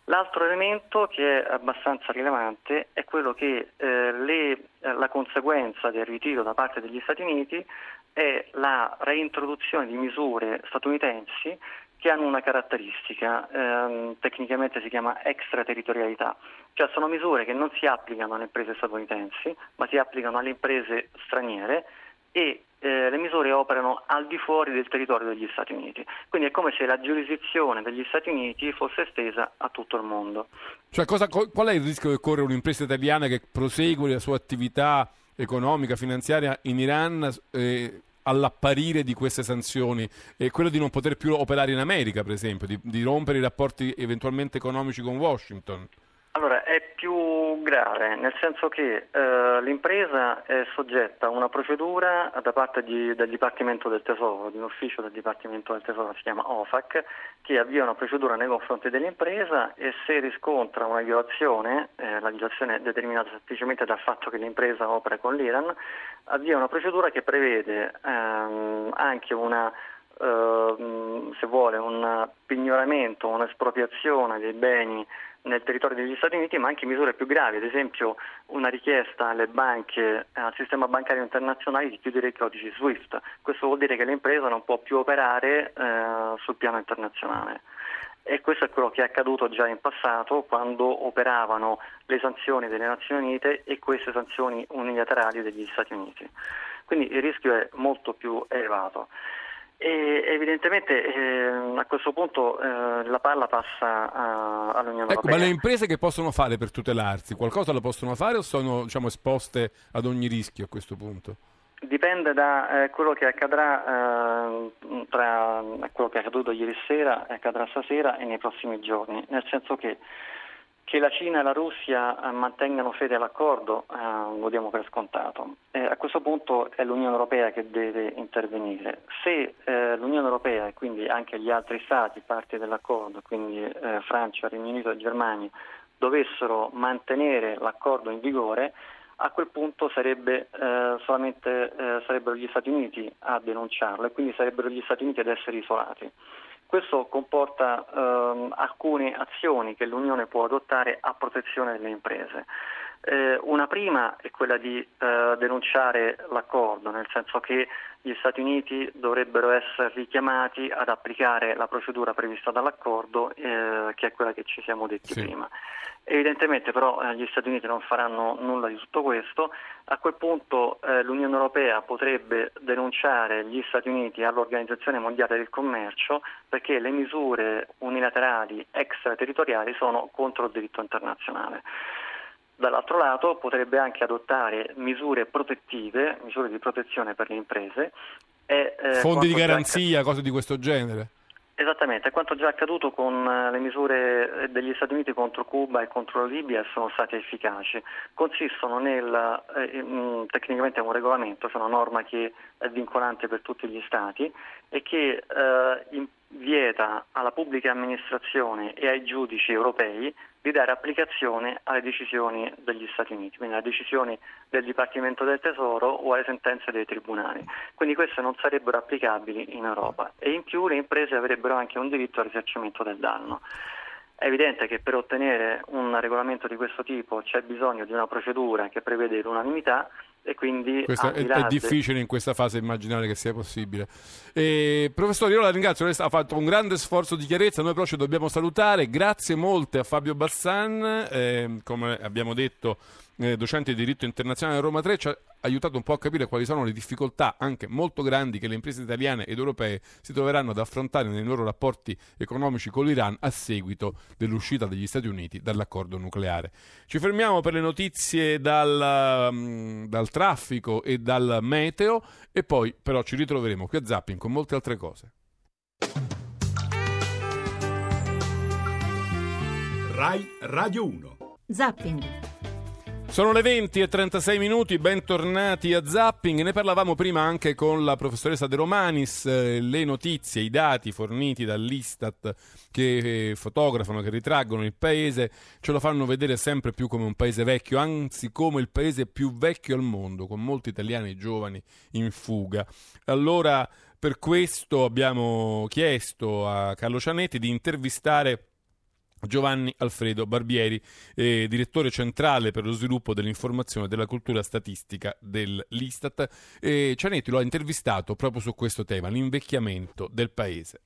L'altro elemento che è abbastanza rilevante è quello che eh, le, la conseguenza del ritiro da parte degli Stati Uniti è la reintroduzione di misure statunitensi che hanno una caratteristica, ehm, tecnicamente si chiama extraterritorialità, cioè sono misure che non si applicano alle imprese statunitensi, ma si applicano alle imprese straniere e eh, le misure operano al di fuori del territorio degli Stati Uniti. Quindi è come se la giurisdizione degli Stati Uniti fosse estesa a tutto il mondo. Cioè, cosa, qual è il rischio che corre un'impresa italiana che prosegue la sua attività economica, finanziaria in Iran? Eh, all'apparire di queste sanzioni e quello di non poter più operare in America, per esempio, di, di rompere i rapporti eventualmente economici con Washington? Allora, è più grave, nel senso che eh, l'impresa è soggetta a una procedura da parte di, del Dipartimento del Tesoro, di un ufficio del Dipartimento del Tesoro, si chiama OFAC, che avvia una procedura nei confronti dell'impresa e se riscontra una violazione, eh, la violazione è determinata semplicemente dal fatto che l'impresa opera con l'Iran, avvia una procedura che prevede ehm, anche una Uh, se vuole un pignoramento, un'espropriazione dei beni nel territorio degli Stati Uniti, ma anche misure più gravi, ad esempio una richiesta alle banche, al sistema bancario internazionale di chiudere i codici SWIFT. Questo vuol dire che l'impresa non può più operare eh, sul piano internazionale. E questo è quello che è accaduto già in passato quando operavano le sanzioni delle Nazioni Unite e queste sanzioni unilaterali degli Stati Uniti. Quindi il rischio è molto più elevato. E evidentemente eh, a questo punto eh, la palla passa a, all'Unione ecco, Europea. Ma le imprese che possono fare per tutelarsi? Qualcosa lo possono fare o sono diciamo, esposte ad ogni rischio a questo punto? Dipende da eh, quello che accadrà eh, tra quello che è accaduto ieri sera, accadrà stasera e nei prossimi giorni, nel senso che che la Cina e la Russia eh, mantengano fede all'accordo eh, lo diamo per scontato. Eh, a questo punto è l'Unione Europea che deve intervenire. Se eh, l'Unione Europea e quindi anche gli altri Stati parte dell'accordo, quindi eh, Francia, Regno Unito e Germania, dovessero mantenere l'accordo in vigore, a quel punto sarebbe, eh, sarebbero gli Stati Uniti a denunciarlo e quindi sarebbero gli Stati Uniti ad essere isolati. Questo comporta ehm, alcune azioni che l'Unione può adottare a protezione delle imprese. Eh, una prima è quella di eh, denunciare l'accordo, nel senso che gli Stati Uniti dovrebbero essere richiamati ad applicare la procedura prevista dall'accordo, eh, che è quella che ci siamo detti sì. prima. Evidentemente però eh, gli Stati Uniti non faranno nulla di tutto questo, a quel punto eh, l'Unione Europea potrebbe denunciare gli Stati Uniti all'Organizzazione Mondiale del Commercio perché le misure unilaterali extraterritoriali sono contro il diritto internazionale. Dall'altro lato potrebbe anche adottare misure protettive, misure di protezione per le imprese. E, eh, Fondi di garanzia, cose di questo genere. Esattamente, quanto già accaduto con eh, le misure eh, degli Stati Uniti contro Cuba e contro la Libia sono state efficaci. Consistono nel, eh, in, tecnicamente è un regolamento, cioè una norma che è vincolante per tutti gli Stati e che eh, in, vieta alla pubblica amministrazione e ai giudici europei di dare applicazione alle decisioni degli Stati Uniti, quindi alle decisioni del Dipartimento del Tesoro o alle sentenze dei tribunali. Quindi queste non sarebbero applicabili in Europa e in più le imprese avrebbero anche un diritto al risarcimento del danno. È evidente che per ottenere un regolamento di questo tipo c'è bisogno di una procedura che prevede l'unanimità e quindi Questo è, è, difficile in questa fase immaginare che sia possibile. E, professore, io la ringrazio, lei ha fatto un grande sforzo di chiarezza, noi però ci dobbiamo salutare. Grazie molte a Fabio Bassan, eh, come abbiamo detto eh, docente di diritto internazionale a Roma 3, ci ha aiutato un po' a capire quali sono le difficoltà anche molto grandi che le imprese italiane ed europee si troveranno ad affrontare nei loro rapporti economici con l'Iran a seguito dell'uscita degli Stati Uniti dall'accordo nucleare. Ci fermiamo per le notizie dal, um, dal traffico e dal meteo e poi però ci ritroveremo qui a Zapping con molte altre cose. Rai Radio 1 Zapping sono le 20 e 36 minuti, bentornati a Zapping. Ne parlavamo prima anche con la professoressa De Romanis. Eh, le notizie, i dati forniti dall'Istat che eh, fotografano, che ritraggono il paese, ce lo fanno vedere sempre più come un paese vecchio, anzi come il paese più vecchio al mondo, con molti italiani giovani in fuga. Allora, per questo abbiamo chiesto a Carlo Cianetti di intervistare Giovanni Alfredo Barbieri, eh, direttore centrale per lo sviluppo dell'informazione e della cultura statistica dell'Istat. E Cianetti lo ha intervistato proprio su questo tema, l'invecchiamento del paese.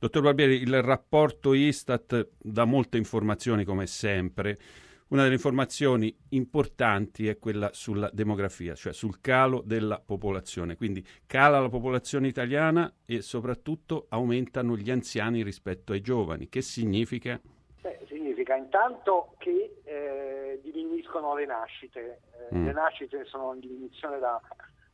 Dottor Barbieri, il rapporto Istat dà molte informazioni come sempre. Una delle informazioni importanti è quella sulla demografia, cioè sul calo della popolazione. Quindi cala la popolazione italiana e soprattutto aumentano gli anziani rispetto ai giovani. Che significa? Beh, significa intanto che eh, diminuiscono le nascite. Eh, mm. Le nascite sono in diminuzione da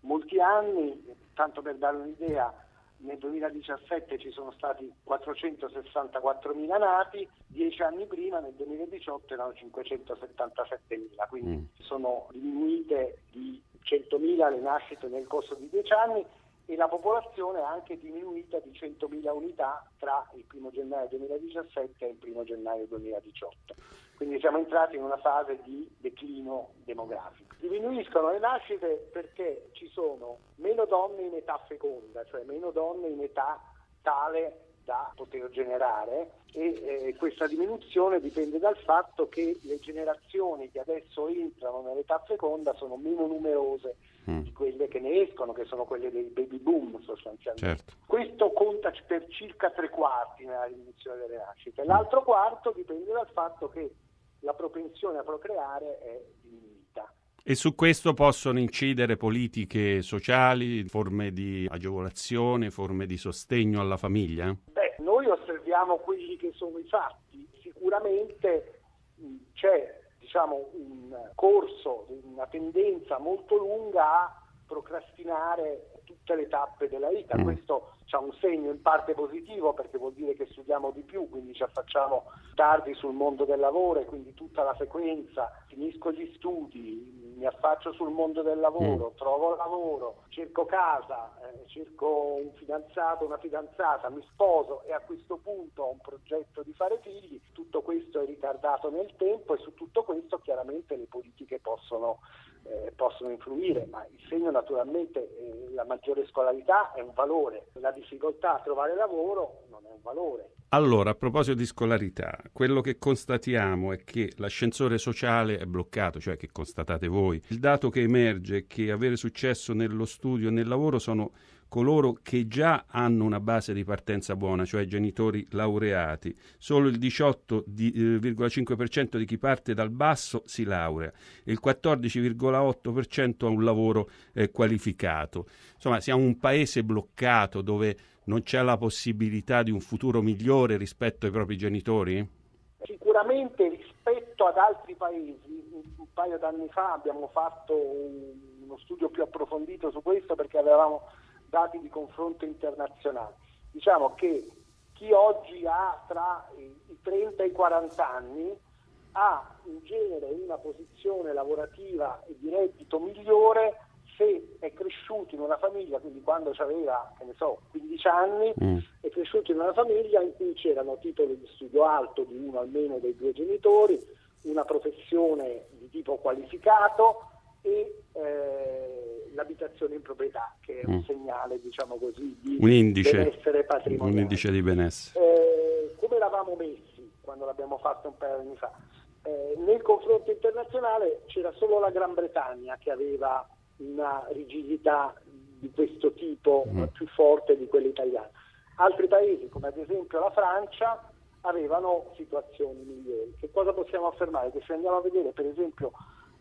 molti anni, tanto per dare un'idea, nel 2017 ci sono stati 464.000 nati, dieci anni prima, nel 2018, erano 577.000, quindi mm. sono diminuite di 100.000 le nascite nel corso di dieci anni e la popolazione è anche diminuita di 100.000 unità tra il 1 gennaio 2017 e il 1 gennaio 2018. Quindi siamo entrati in una fase di declino demografico. Diminuiscono le nascite perché ci sono meno donne in età feconda, cioè meno donne in età tale da poter generare e eh, questa diminuzione dipende dal fatto che le generazioni che adesso entrano nell'età feconda sono meno numerose mm. di quelle che ne escono, che sono quelle dei baby boom sostanzialmente. Certo. Questo conta per circa tre quarti nella diminuzione delle nascite. L'altro quarto dipende dal fatto che la propensione a procreare è diminuita. E su questo possono incidere politiche sociali, forme di agevolazione, forme di sostegno alla famiglia? Beh, noi osserviamo quelli che sono i fatti. Sicuramente c'è diciamo, un corso, una tendenza molto lunga a procrastinare tutte le tappe della vita. Mm. Questo ha un segno in parte positivo perché vuol dire che studiamo di più, quindi ci affacciamo tardi sul mondo del lavoro e quindi tutta la sequenza, finisco gli studi, mi affaccio sul mondo del lavoro, mm. trovo lavoro, cerco casa, eh, cerco un fidanzato, una fidanzata, mi sposo e a questo punto ho un progetto di fare figli, tutto questo è ritardato nel tempo e su tutto questo chiaramente le politiche possono, eh, possono influire, ma il segno naturalmente, eh, la maggiore scolarità è un valore, la difficoltà a trovare lavoro non è un valore. Allora, a proposito di scolarità, quello che constatiamo è che l'ascensore sociale è bloccato, cioè che constatate voi. Il dato che emerge è che avere successo nello studio e nel lavoro sono coloro che già hanno una base di partenza buona, cioè genitori laureati. Solo il 18,5% di chi parte dal basso si laurea e il 14,8% ha un lavoro eh, qualificato. Insomma, siamo un paese bloccato dove non c'è la possibilità di un futuro migliore rispetto ai propri genitori? Sicuramente rispetto ad altri paesi, un paio d'anni fa abbiamo fatto uno studio più approfondito su questo perché avevamo dati di confronto internazionale. Diciamo che chi oggi ha tra i 30 e i 40 anni ha in genere una posizione lavorativa e di reddito migliore se è cresciuto in una famiglia, quindi quando aveva, che ne so, 15 anni, mm. è cresciuto in una famiglia in cui c'erano titoli di studio alto di uno almeno dei due genitori, una professione di tipo qualificato e eh, l'abitazione in proprietà, che è un mm. segnale, diciamo così, di un indice, benessere patrimoniale. Un indice di benessere. Eh, come eravamo messi quando l'abbiamo fatto un paio di anni fa? Eh, nel confronto internazionale c'era solo la Gran Bretagna che aveva una rigidità di questo tipo mm. più forte di quella italiana. Altri paesi, come ad esempio la Francia, avevano situazioni migliori. Che cosa possiamo affermare? Che se andiamo a vedere per esempio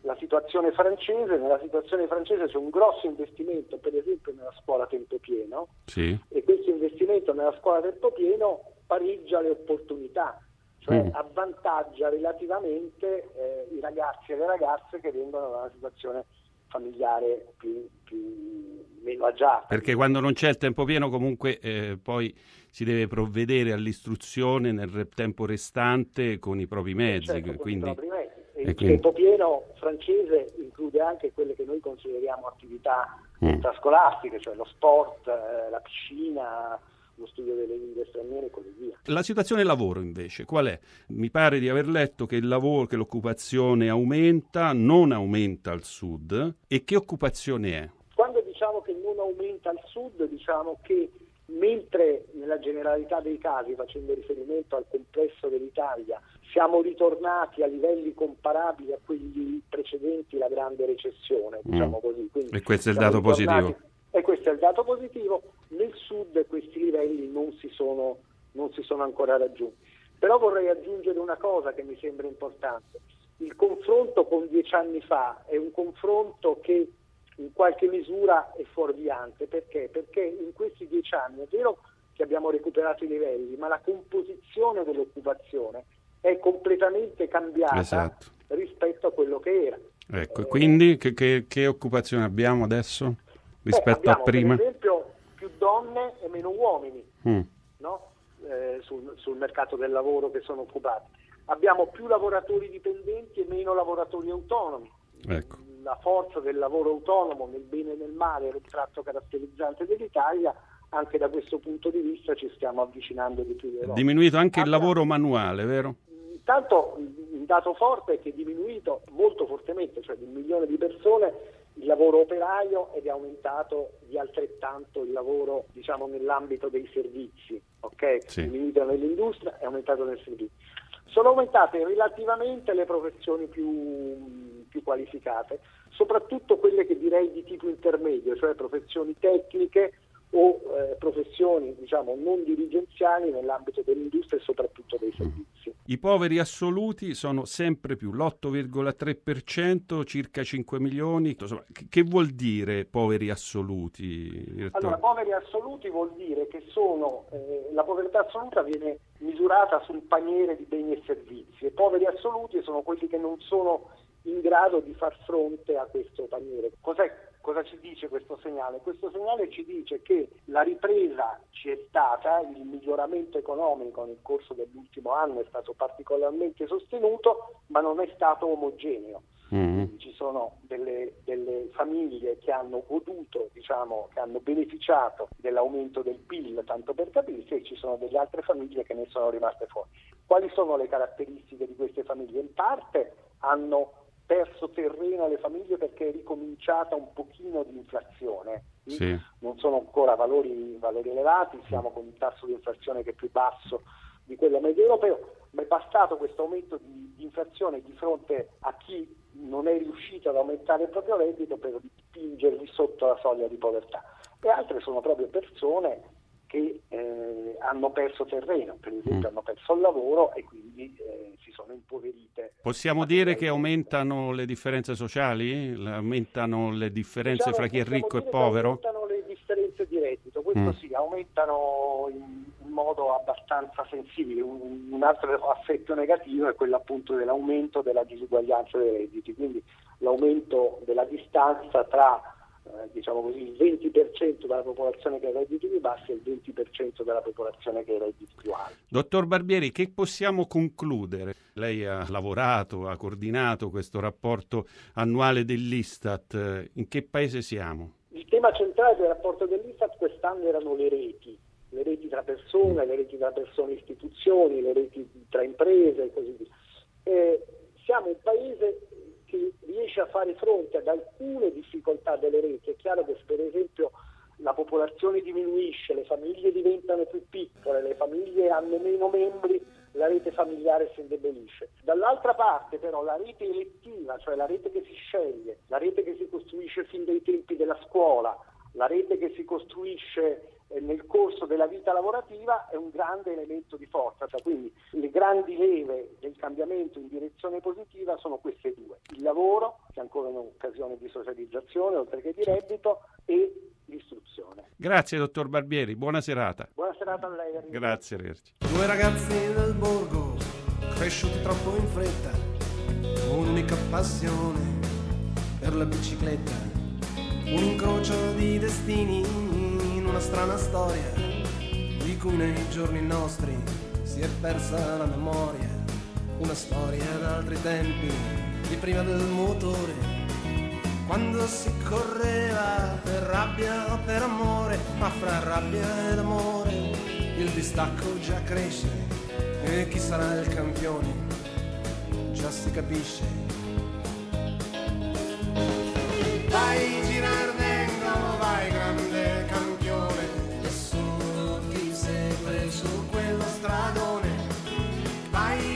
la situazione francese, nella situazione francese c'è un grosso investimento per esempio nella scuola a tempo pieno sì. e questo investimento nella scuola a tempo pieno pareggia le opportunità, cioè mm. avvantaggia relativamente eh, i ragazzi e le ragazze che vengono da una situazione familiare più, più, meno agiata. Perché quando non c'è il tempo pieno comunque eh, poi si deve provvedere all'istruzione nel tempo restante con i propri mezzi. Certo, quindi... i propri mezzi. Il quindi... tempo pieno francese include anche quelle che noi consideriamo attività mm. extrascolastiche, cioè lo sport, eh, la piscina, lo studio delle lingue straniere e così via. La situazione lavoro invece qual è? Mi pare di aver letto che il lavoro, che l'occupazione aumenta, non aumenta al sud e che occupazione è? Quando diciamo che non aumenta al sud, diciamo che mentre nella generalità dei casi, facendo riferimento al complesso dell'Italia, siamo ritornati a livelli comparabili a quelli precedenti la grande recessione, diciamo mm. così. Quindi e questo è il dato positivo. E questo è il dato positivo. Nel sud questi livelli non si sono, non si sono ancora raggiunti. Però vorrei aggiungere una cosa che mi sembra importante. Il confronto con dieci anni fa è un confronto che in qualche misura è fuorviante. Perché? Perché in questi dieci anni è vero che abbiamo recuperato i livelli, ma la composizione dell'occupazione è completamente cambiata esatto. rispetto a quello che era. Ecco, eh, quindi che, che, che, occupazione abbiamo adesso rispetto a prima? Per esempio più donne e meno uomini mm. no? eh, sul, sul mercato del lavoro che sono occupati. Abbiamo più lavoratori dipendenti e meno lavoratori autonomi. Ecco. La forza del lavoro autonomo nel bene e nel male era un tratto caratterizzante dell'Italia, anche da questo punto di vista ci stiamo avvicinando di più. È diminuito anche il lavoro manuale, vero? Intanto un dato forte è che è diminuito molto fortemente, cioè di un milione di persone il lavoro operaio ed è aumentato di altrettanto il lavoro diciamo, nell'ambito dei servizi, ok? Sì. Diminuito nell'industria e aumentato nel servizio. Sono aumentate relativamente le professioni più, più qualificate, soprattutto quelle che direi di tipo intermedio, cioè professioni tecniche o eh, professioni diciamo, non dirigenziali nell'ambito dell'industria e soprattutto dei servizi. I poveri assoluti sono sempre più, l'8,3%, circa 5 milioni. Insomma, che vuol dire poveri assoluti? Allora, poveri assoluti vuol dire che sono, eh, la povertà assoluta viene misurata sul paniere di beni e servizi e poveri assoluti sono quelli che non sono in grado di far fronte a questo paniere. Cos'è Cosa ci dice questo segnale? Questo segnale ci dice che la ripresa ci è stata, il miglioramento economico nel corso dell'ultimo anno è stato particolarmente sostenuto, ma non è stato omogeneo. Mm-hmm. Ci sono delle, delle, famiglie che hanno goduto, diciamo, che hanno beneficiato dell'aumento del PIL, tanto per capirsi, e ci sono delle altre famiglie che ne sono rimaste fuori. Quali sono le caratteristiche di queste famiglie? In parte hanno perso terreno alle famiglie perché è ricominciata un pochino di inflazione. Sì. Non sono ancora valori, valori elevati, siamo con un tasso di inflazione che è più basso di quello medio europeo, ma è bastato questo aumento di, di inflazione di fronte a chi non è riuscito ad aumentare il proprio reddito per spingerli sotto la soglia di povertà. E altre sono proprio persone che eh, hanno perso terreno, per esempio Mm. hanno perso il lavoro e quindi eh, si sono impoverite. Possiamo dire che aumentano le differenze sociali? Aumentano le differenze Diciamo, fra chi è ricco e povero? Aumentano le differenze di reddito, questo Mm. sì, aumentano in, in modo abbastanza sensibile. Un, un altro aspetto negativo è quello appunto dell'aumento della disuguaglianza dei redditi, quindi l'aumento della distanza tra diciamo così, il 20% della popolazione che ha redditi più bassi e il 20% della popolazione che ha redditi più alti. Dottor Barbieri, che possiamo concludere? Lei ha lavorato, ha coordinato questo rapporto annuale dell'Istat. Eh, In che paese siamo? Il tema centrale del rapporto dell'Istat quest'anno erano le reti, le reti tra persone, le reti tra persone e istituzioni, le reti tra imprese e così via. Eh, siamo un paese che riesce a fare fronte ad alcune difficoltà delle reti. È chiaro che per esempio la popolazione diminuisce, le famiglie diventano più piccole, le famiglie hanno meno membri, la rete familiare si indebolisce. Dall'altra parte però la rete elettiva, cioè la rete che si sceglie, la rete che si costruisce fin dai tempi della scuola, la rete che si costruisce nel corso della vita lavorativa è un grande elemento di forza. Cioè, quindi le grandi leve del cambiamento in direzione positiva sono queste due. Il lavoro, che è ancora un'occasione di socializzazione oltre che di reddito, e l'istruzione. Grazie, dottor Barbieri. Buona serata. Buona serata a lei. arrivederci. Grazie, arrivederci. Due ragazzi del borgo, cresciuti troppo in fretta, un'unica passione per la bicicletta, un incrocio di destini in una strana storia, di cui nei giorni nostri si è persa la memoria, una storia d'altri tempi, di prima del motore, quando si correva per rabbia o per amore, ma fra rabbia ed amore il distacco già cresce e chi sarà il campione? Già si capisce. Vai Girardengo,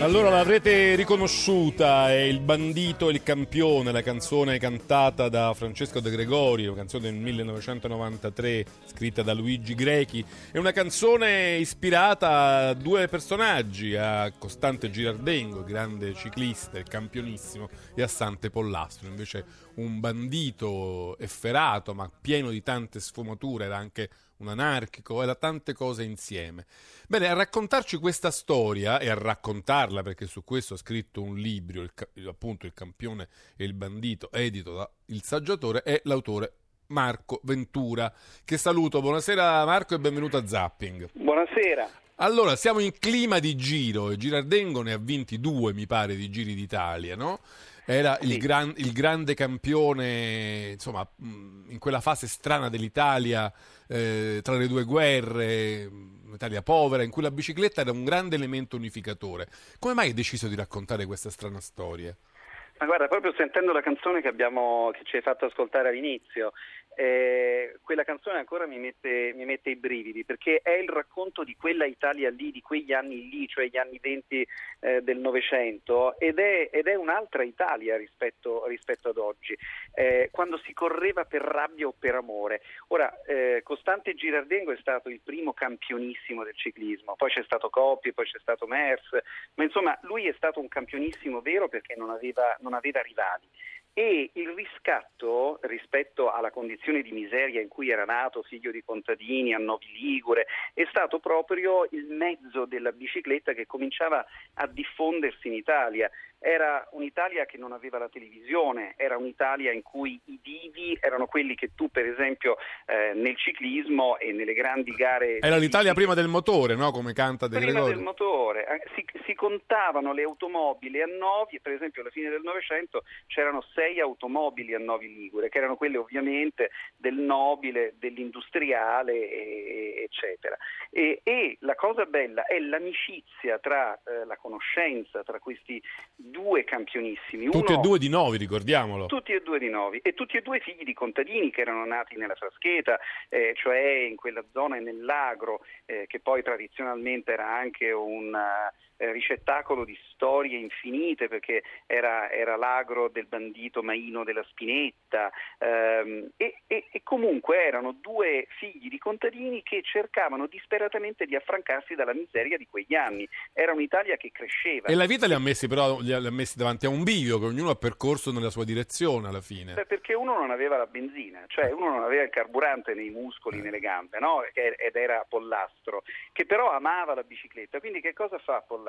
Allora l'avrete riconosciuta, è Il bandito e il campione, la canzone cantata da Francesco De Gregori, una canzone del 1993 scritta da Luigi Grechi. È una canzone ispirata a due personaggi, a Costante Girardengo, grande ciclista, campionissimo, e a Sante Pollastro, invece un bandito efferato ma pieno di tante sfumature, era anche un anarchico, era tante cose insieme. Bene, a raccontarci questa storia e a raccontarla, perché su questo ha scritto un libro, il appunto Il campione e il bandito, edito da Il Saggiatore, è l'autore Marco Ventura, che saluto. Buonasera Marco e benvenuto a Zapping. Buonasera. Allora, siamo in clima di giro e Girardengo ne ha vinti due, mi pare, di giri d'Italia, no? Era il, gran- il grande campione, insomma, in quella fase strana dell'Italia, eh, tra le due guerre, un'Italia povera, in cui la bicicletta era un grande elemento unificatore. Come mai hai deciso di raccontare questa strana storia? Ma guarda, proprio sentendo la canzone che, abbiamo, che ci hai fatto ascoltare all'inizio, eh, quella canzone ancora mi mette, mi mette i brividi perché è il racconto di quella Italia lì, di quegli anni lì, cioè gli anni 20 eh, del Novecento ed è, ed è un'altra Italia rispetto, rispetto ad oggi, eh, quando si correva per rabbia o per amore. Ora, eh, Costante Girardengo è stato il primo campionissimo del ciclismo, poi c'è stato Coppi, poi c'è stato Mers, ma insomma lui è stato un campionissimo vero perché non aveva, non aveva rivali e il riscatto rispetto alla condizione di miseria in cui era nato, figlio di contadini a Novi Ligure, è stato proprio il mezzo della bicicletta che cominciava a diffondersi in Italia. Era un'Italia che non aveva la televisione, era un'Italia in cui i divi erano quelli che tu, per esempio, eh, nel ciclismo e nelle grandi gare Era l'Italia prima del motore, no? Come canta De prima Gregori. del motore, eh, si, si contavano le automobili a Novi, per esempio alla fine del Novecento c'erano sei automobili a Novi Ligure, che erano quelle ovviamente del nobile, dell'industriale, e- eccetera. E, e la cosa bella è l'amicizia tra eh, la conoscenza, tra questi due campionissimi. Tutti Uno- e due di Novi, ricordiamolo. tutti e due di Novi e tutti e due figli di contadini che erano nati nella Frascheta, eh, cioè in quella zona nell'agro, eh, che poi tradizionalmente era anche un eh, ricettacolo di storie infinite perché era, era l'agro del bandito Maino della Spinetta ehm, e, e- e comunque erano due figli di contadini che cercavano disperatamente di affrancarsi dalla miseria di quegli anni. Era un'Italia che cresceva. E la vita li ha messi però li ha li ha messi davanti a un bivio che ognuno ha percorso nella sua direzione alla fine. Beh, perché uno non aveva la benzina, cioè uno non aveva il carburante nei muscoli, nelle gambe, no? Ed era Pollastro, che però amava la bicicletta. Quindi che cosa fa Pollastro?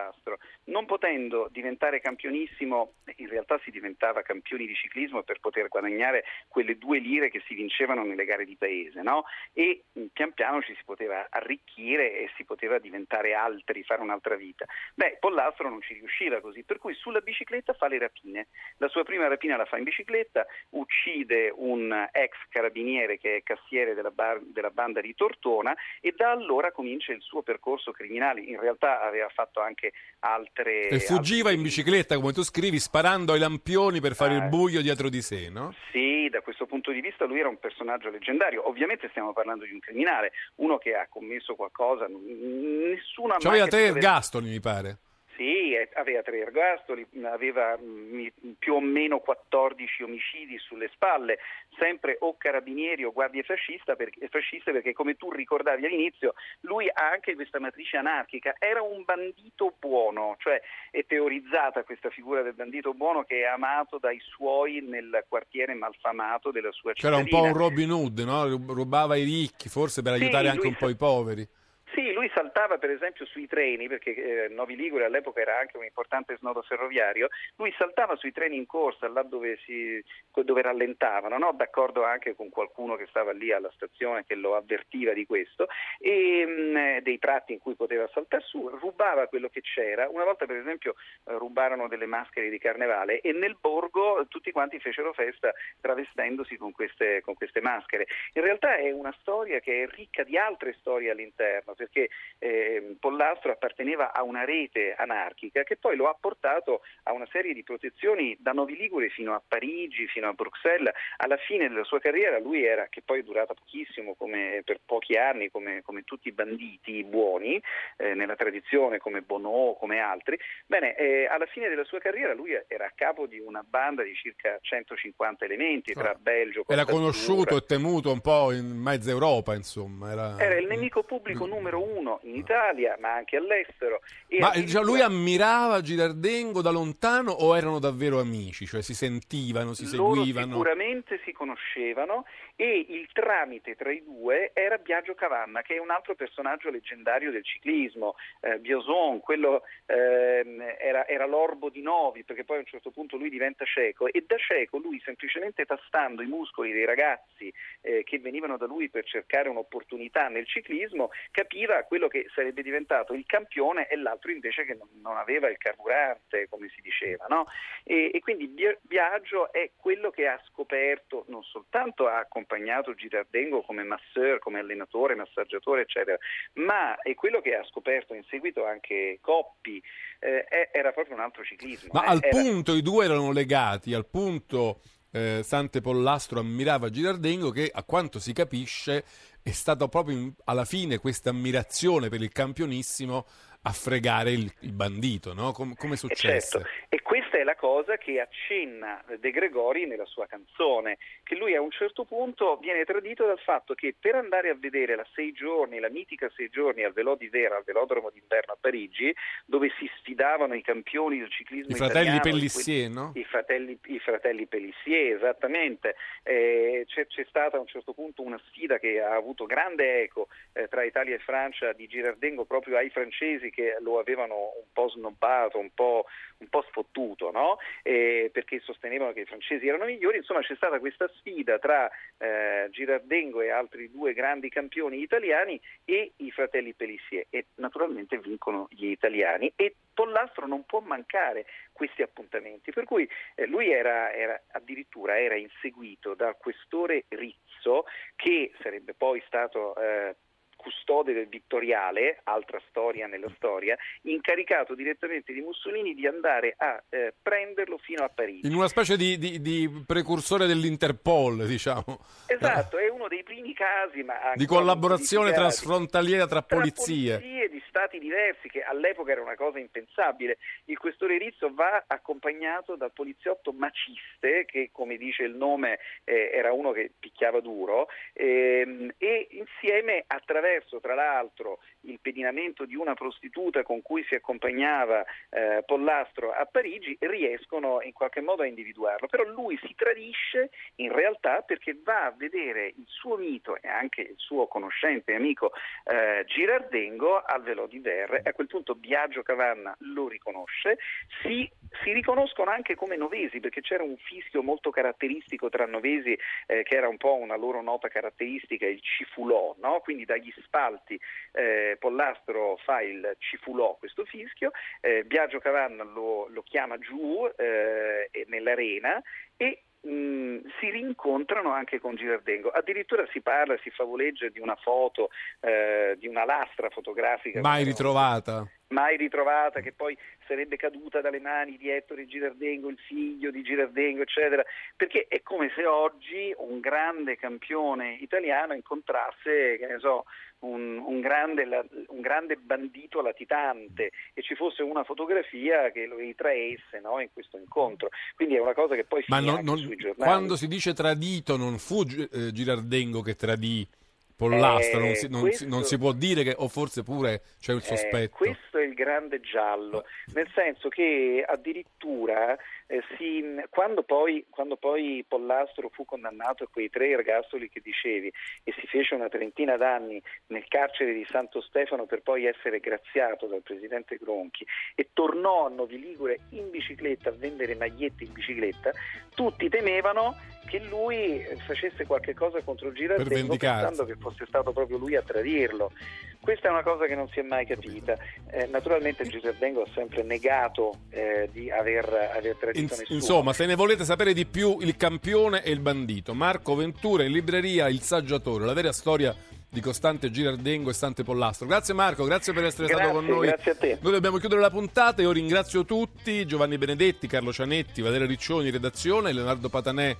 Non potendo diventare campionissimo, in realtà si diventava campioni di ciclismo per poter guadagnare quelle due lire che si vincevano nelle gare di paese, no? E mh, pian piano ci si poteva arricchire e si poteva diventare altri, fare un'altra vita. Beh, Pollastro non ci riusciva così, per cui sulla bicicletta fa le rapine. La sua prima rapina la fa in bicicletta, uccide un ex carabiniere che è cassiere della, bar- della banda di Tortona e da allora comincia il suo percorso criminale. In realtà aveva fatto anche altre... E fuggiva in bicicletta, come tu scrivi, sparando ai lampioni per fare il Ah. buio dietro di sé, no? Sì, da questo punto di vista lui era un personaggio leggendario. Ovviamente stiamo parlando di un criminale, uno che ha commesso qualcosa, nessuno ha Cioè mai aveva tre ergastoli, mi pare. Sì, eh, aveva tre ergastoli, aveva mm, più o meno 14 omicidi sulle spalle, sempre o carabinieri o guardie fascista perché, fasciste, perché come tu ricordavi all'inizio, lui ha anche questa matrice anarchica, era un bandito buono, cioè è teorizzata questa figura del bandito buono che è amato dai suoi nel quartiere malfamato della sua C'era cittadina. un po' un Robin Hood, no? Rub- Rubava i ricchi, forse per Sì, aiutare anche un po' i poveri. Sì, lui saltava per esempio sui treni, perché eh, Novi Ligure all'epoca era anche un importante snodo ferroviario, lui saltava sui treni in corsa, là dove, si, dove rallentavano, no? d'accordo anche con qualcuno che stava lì alla stazione che lo avvertiva di questo, e mh, dei tratti in cui poteva saltare su, rubava quello che c'era. Una volta per esempio eh, rubarono delle maschere di carnevale e nel borgo tutti quanti fecero festa travestendosi con queste, con queste maschere. In realtà è una storia che è ricca di altre storie all'interno, perché eh, Pollastro apparteneva a una rete anarchica che poi lo ha portato a una serie di protezioni da Novi Ligure fino a Parigi, fino a Bruxelles. Alla fine della sua carriera lui era, che poi è durata pochissimo, come, per pochi anni, come, come tutti i banditi buoni, eh, nella tradizione come Bonneau, come altri. Bene, eh, alla fine della sua carriera lui era a capo di una banda di circa 150 elementi tra Belgio, Era Costa conosciuto e temuto un po' in mezza Europa, insomma. Era... era il nemico pubblico numero uno in Italia, ma anche all'estero. E Ma addirittura- diciamo, lui ammirava Girardengo da lontano o erano davvero amici? Cioè si sentivano, si loro seguivano? sicuramente si conoscevano e il tramite tra i due era Biagio Cavanna, che è un altro personaggio leggendario del ciclismo. Eh, Bioson, quello ehm, era, era l'orbo di Novi, perché poi a un certo punto lui diventa cieco e da cieco lui semplicemente tastando i muscoli dei ragazzi eh, che venivano da lui per cercare un'opportunità nel ciclismo, capiva quello che sarebbe diventato il campione e l'altro invece che non, aveva il carburante, come si diceva. no? E, e quindi Bia- Biagio è quello che ha scoperto, non soltanto ha accompagnato Girardengo come masseur, come allenatore, massaggiatore, eccetera, ma è quello che ha scoperto in seguito anche Coppi, eh, era proprio un altro ciclismo. Ma eh, al era- punto i due erano legati, al punto eh, Sante Pollastro ammirava Girardengo che a quanto si capisce è stata proprio alla fine questa ammirazione per il campionissimo a fregare il, il bandito, no? Com- come Eh, successe? certo. E questa è la cosa che accenna De Gregori nella sua canzone, che lui a un certo punto viene tradito dal fatto che per andare a vedere la sei giorni, la mitica sei giorni al Velò di Vera, al velodromo d'inverno a Parigi, dove si sfidavano i campioni del ciclismo I fratelli italiano, Pellissier, no? I fratelli, i fratelli Pellissier, esattamente. Eh, c'è, c'è stata a un certo punto una sfida che ha avuto grande eco eh, tra Italia e Francia di Girardengo proprio ai francesi che lo avevano un po' snobbato, un po', un po' sfottuto, no? Eh, perché sostenevano che i francesi erano migliori. Insomma, c'è stata questa sfida tra eh, Girardengo e altri due grandi campioni italiani e i fratelli Pellissier e naturalmente vincono gli italiani e Pollastro non può mancare questi appuntamenti, per cui eh, lui era, era- addirittura era inseguito dal questore Rizzo che sarebbe poi stato eh, custode del Vittoriale, altra storia nella storia, incaricato direttamente di Mussolini di andare a eh, prenderlo fino a Parigi. In una specie di, di, di precursore dell'Interpol, diciamo. Esatto, è uno dei primi casi ma di collaborazione trasfrontaliera tra, tra polizie. polizie di stati diversi, che all'epoca era una cosa impensabile. Il questore Rizzo va accompagnato dal poliziotto maciste, che come dice il nome eh, era uno che picchiava duro, ehm, e insieme attraverso tra l'altro il pedinamento di una prostituta con cui si accompagnava eh, Pollastro a Parigi riescono in qualche modo a individuarlo, però lui si tradisce in realtà perché va a vedere il suo mito e anche il suo conoscente e amico eh, Girardengo al Velo di Verre a quel punto Biagio Cavanna lo riconosce, si, si riconoscono anche come novesi perché c'era un fischio molto caratteristico tra novesi eh, che era un po' una loro nota caratteristica, il cifulò, no? quindi dagli spalti eh, Pollastro fa il cifulò questo fischio, eh, Biagio Cavanna lo, lo chiama giù eh, nell'arena e mh, si rincontrano anche con Girardengo. Addirittura si parla, si favoleggia di una foto, eh, di una lastra fotografica. Mai ritrovata. Mai ritrovata, che poi sarebbe caduta dalle mani di Ettore Girardengo, il figlio di Girardengo, eccetera, perché è come se oggi un grande campione italiano incontrasse, che ne so, un, un, grande, un, grande, bandito latitante e ci fosse una fotografia che lo ritraesse no, in questo incontro. Quindi è una cosa che poi Ma non, non, sui giornali. quando si dice tradito non fu eh, Girardengo che tradì Pollastro, Eh, non, si, non, questo- si, non si può dire che, o forse pure c'è il Eh, sospetto. questo è il grande giallo, nel senso che addirittura eh, si- quando, poi, quando poi Pollastro fu condannato a quei tre ergastoli che dicevi e si fece una trentina d'anni nel carcere di Santo Stefano per poi essere graziato dal presidente Gronchi e tornò a Novi Ligure in bicicletta a vendere magliette in bicicletta, tutti temevano che lui eh, facesse qualche cosa contro vendicarsi. pensando che fosse stato proprio lui a tradirlo. Questa è una cosa che non si è mai capita. Eh, naturalmente Girardengo ha sempre negato eh, di aver, aver tradito Nessuno. insomma, se ne volete sapere di più, il campione e il bandito. Marco Ventura in libreria Il Saggiatore, la vera storia di Costante Girardengo e Sante Pollastro. Grazie Marco, grazie per essere stato Grazie, con noi. grazie a te. Noi dobbiamo chiudere la puntata. Io ringrazio tutti: Giovanni Benedetti, Carlo Cianetti, Valeria Riccioni, redazione, Leonardo Patanè.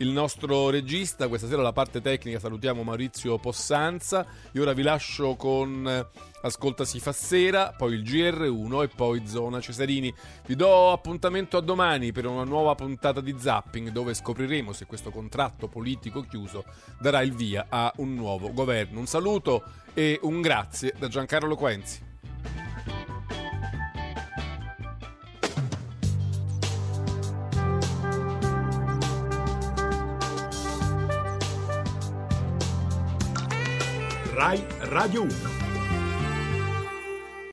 Il nostro regista, questa sera la parte tecnica salutiamo Maurizio Possanza. Io ora vi lascio con eh, Ascolta si fa sera, poi il GR1 e poi Zona Cesarini. Vi do appuntamento a domani per una nuova puntata di Zapping dove scopriremo se questo contratto politico chiuso darà il via a un nuovo governo. Un saluto e un grazie da Giancarlo Quenzi. Rai Radio 1.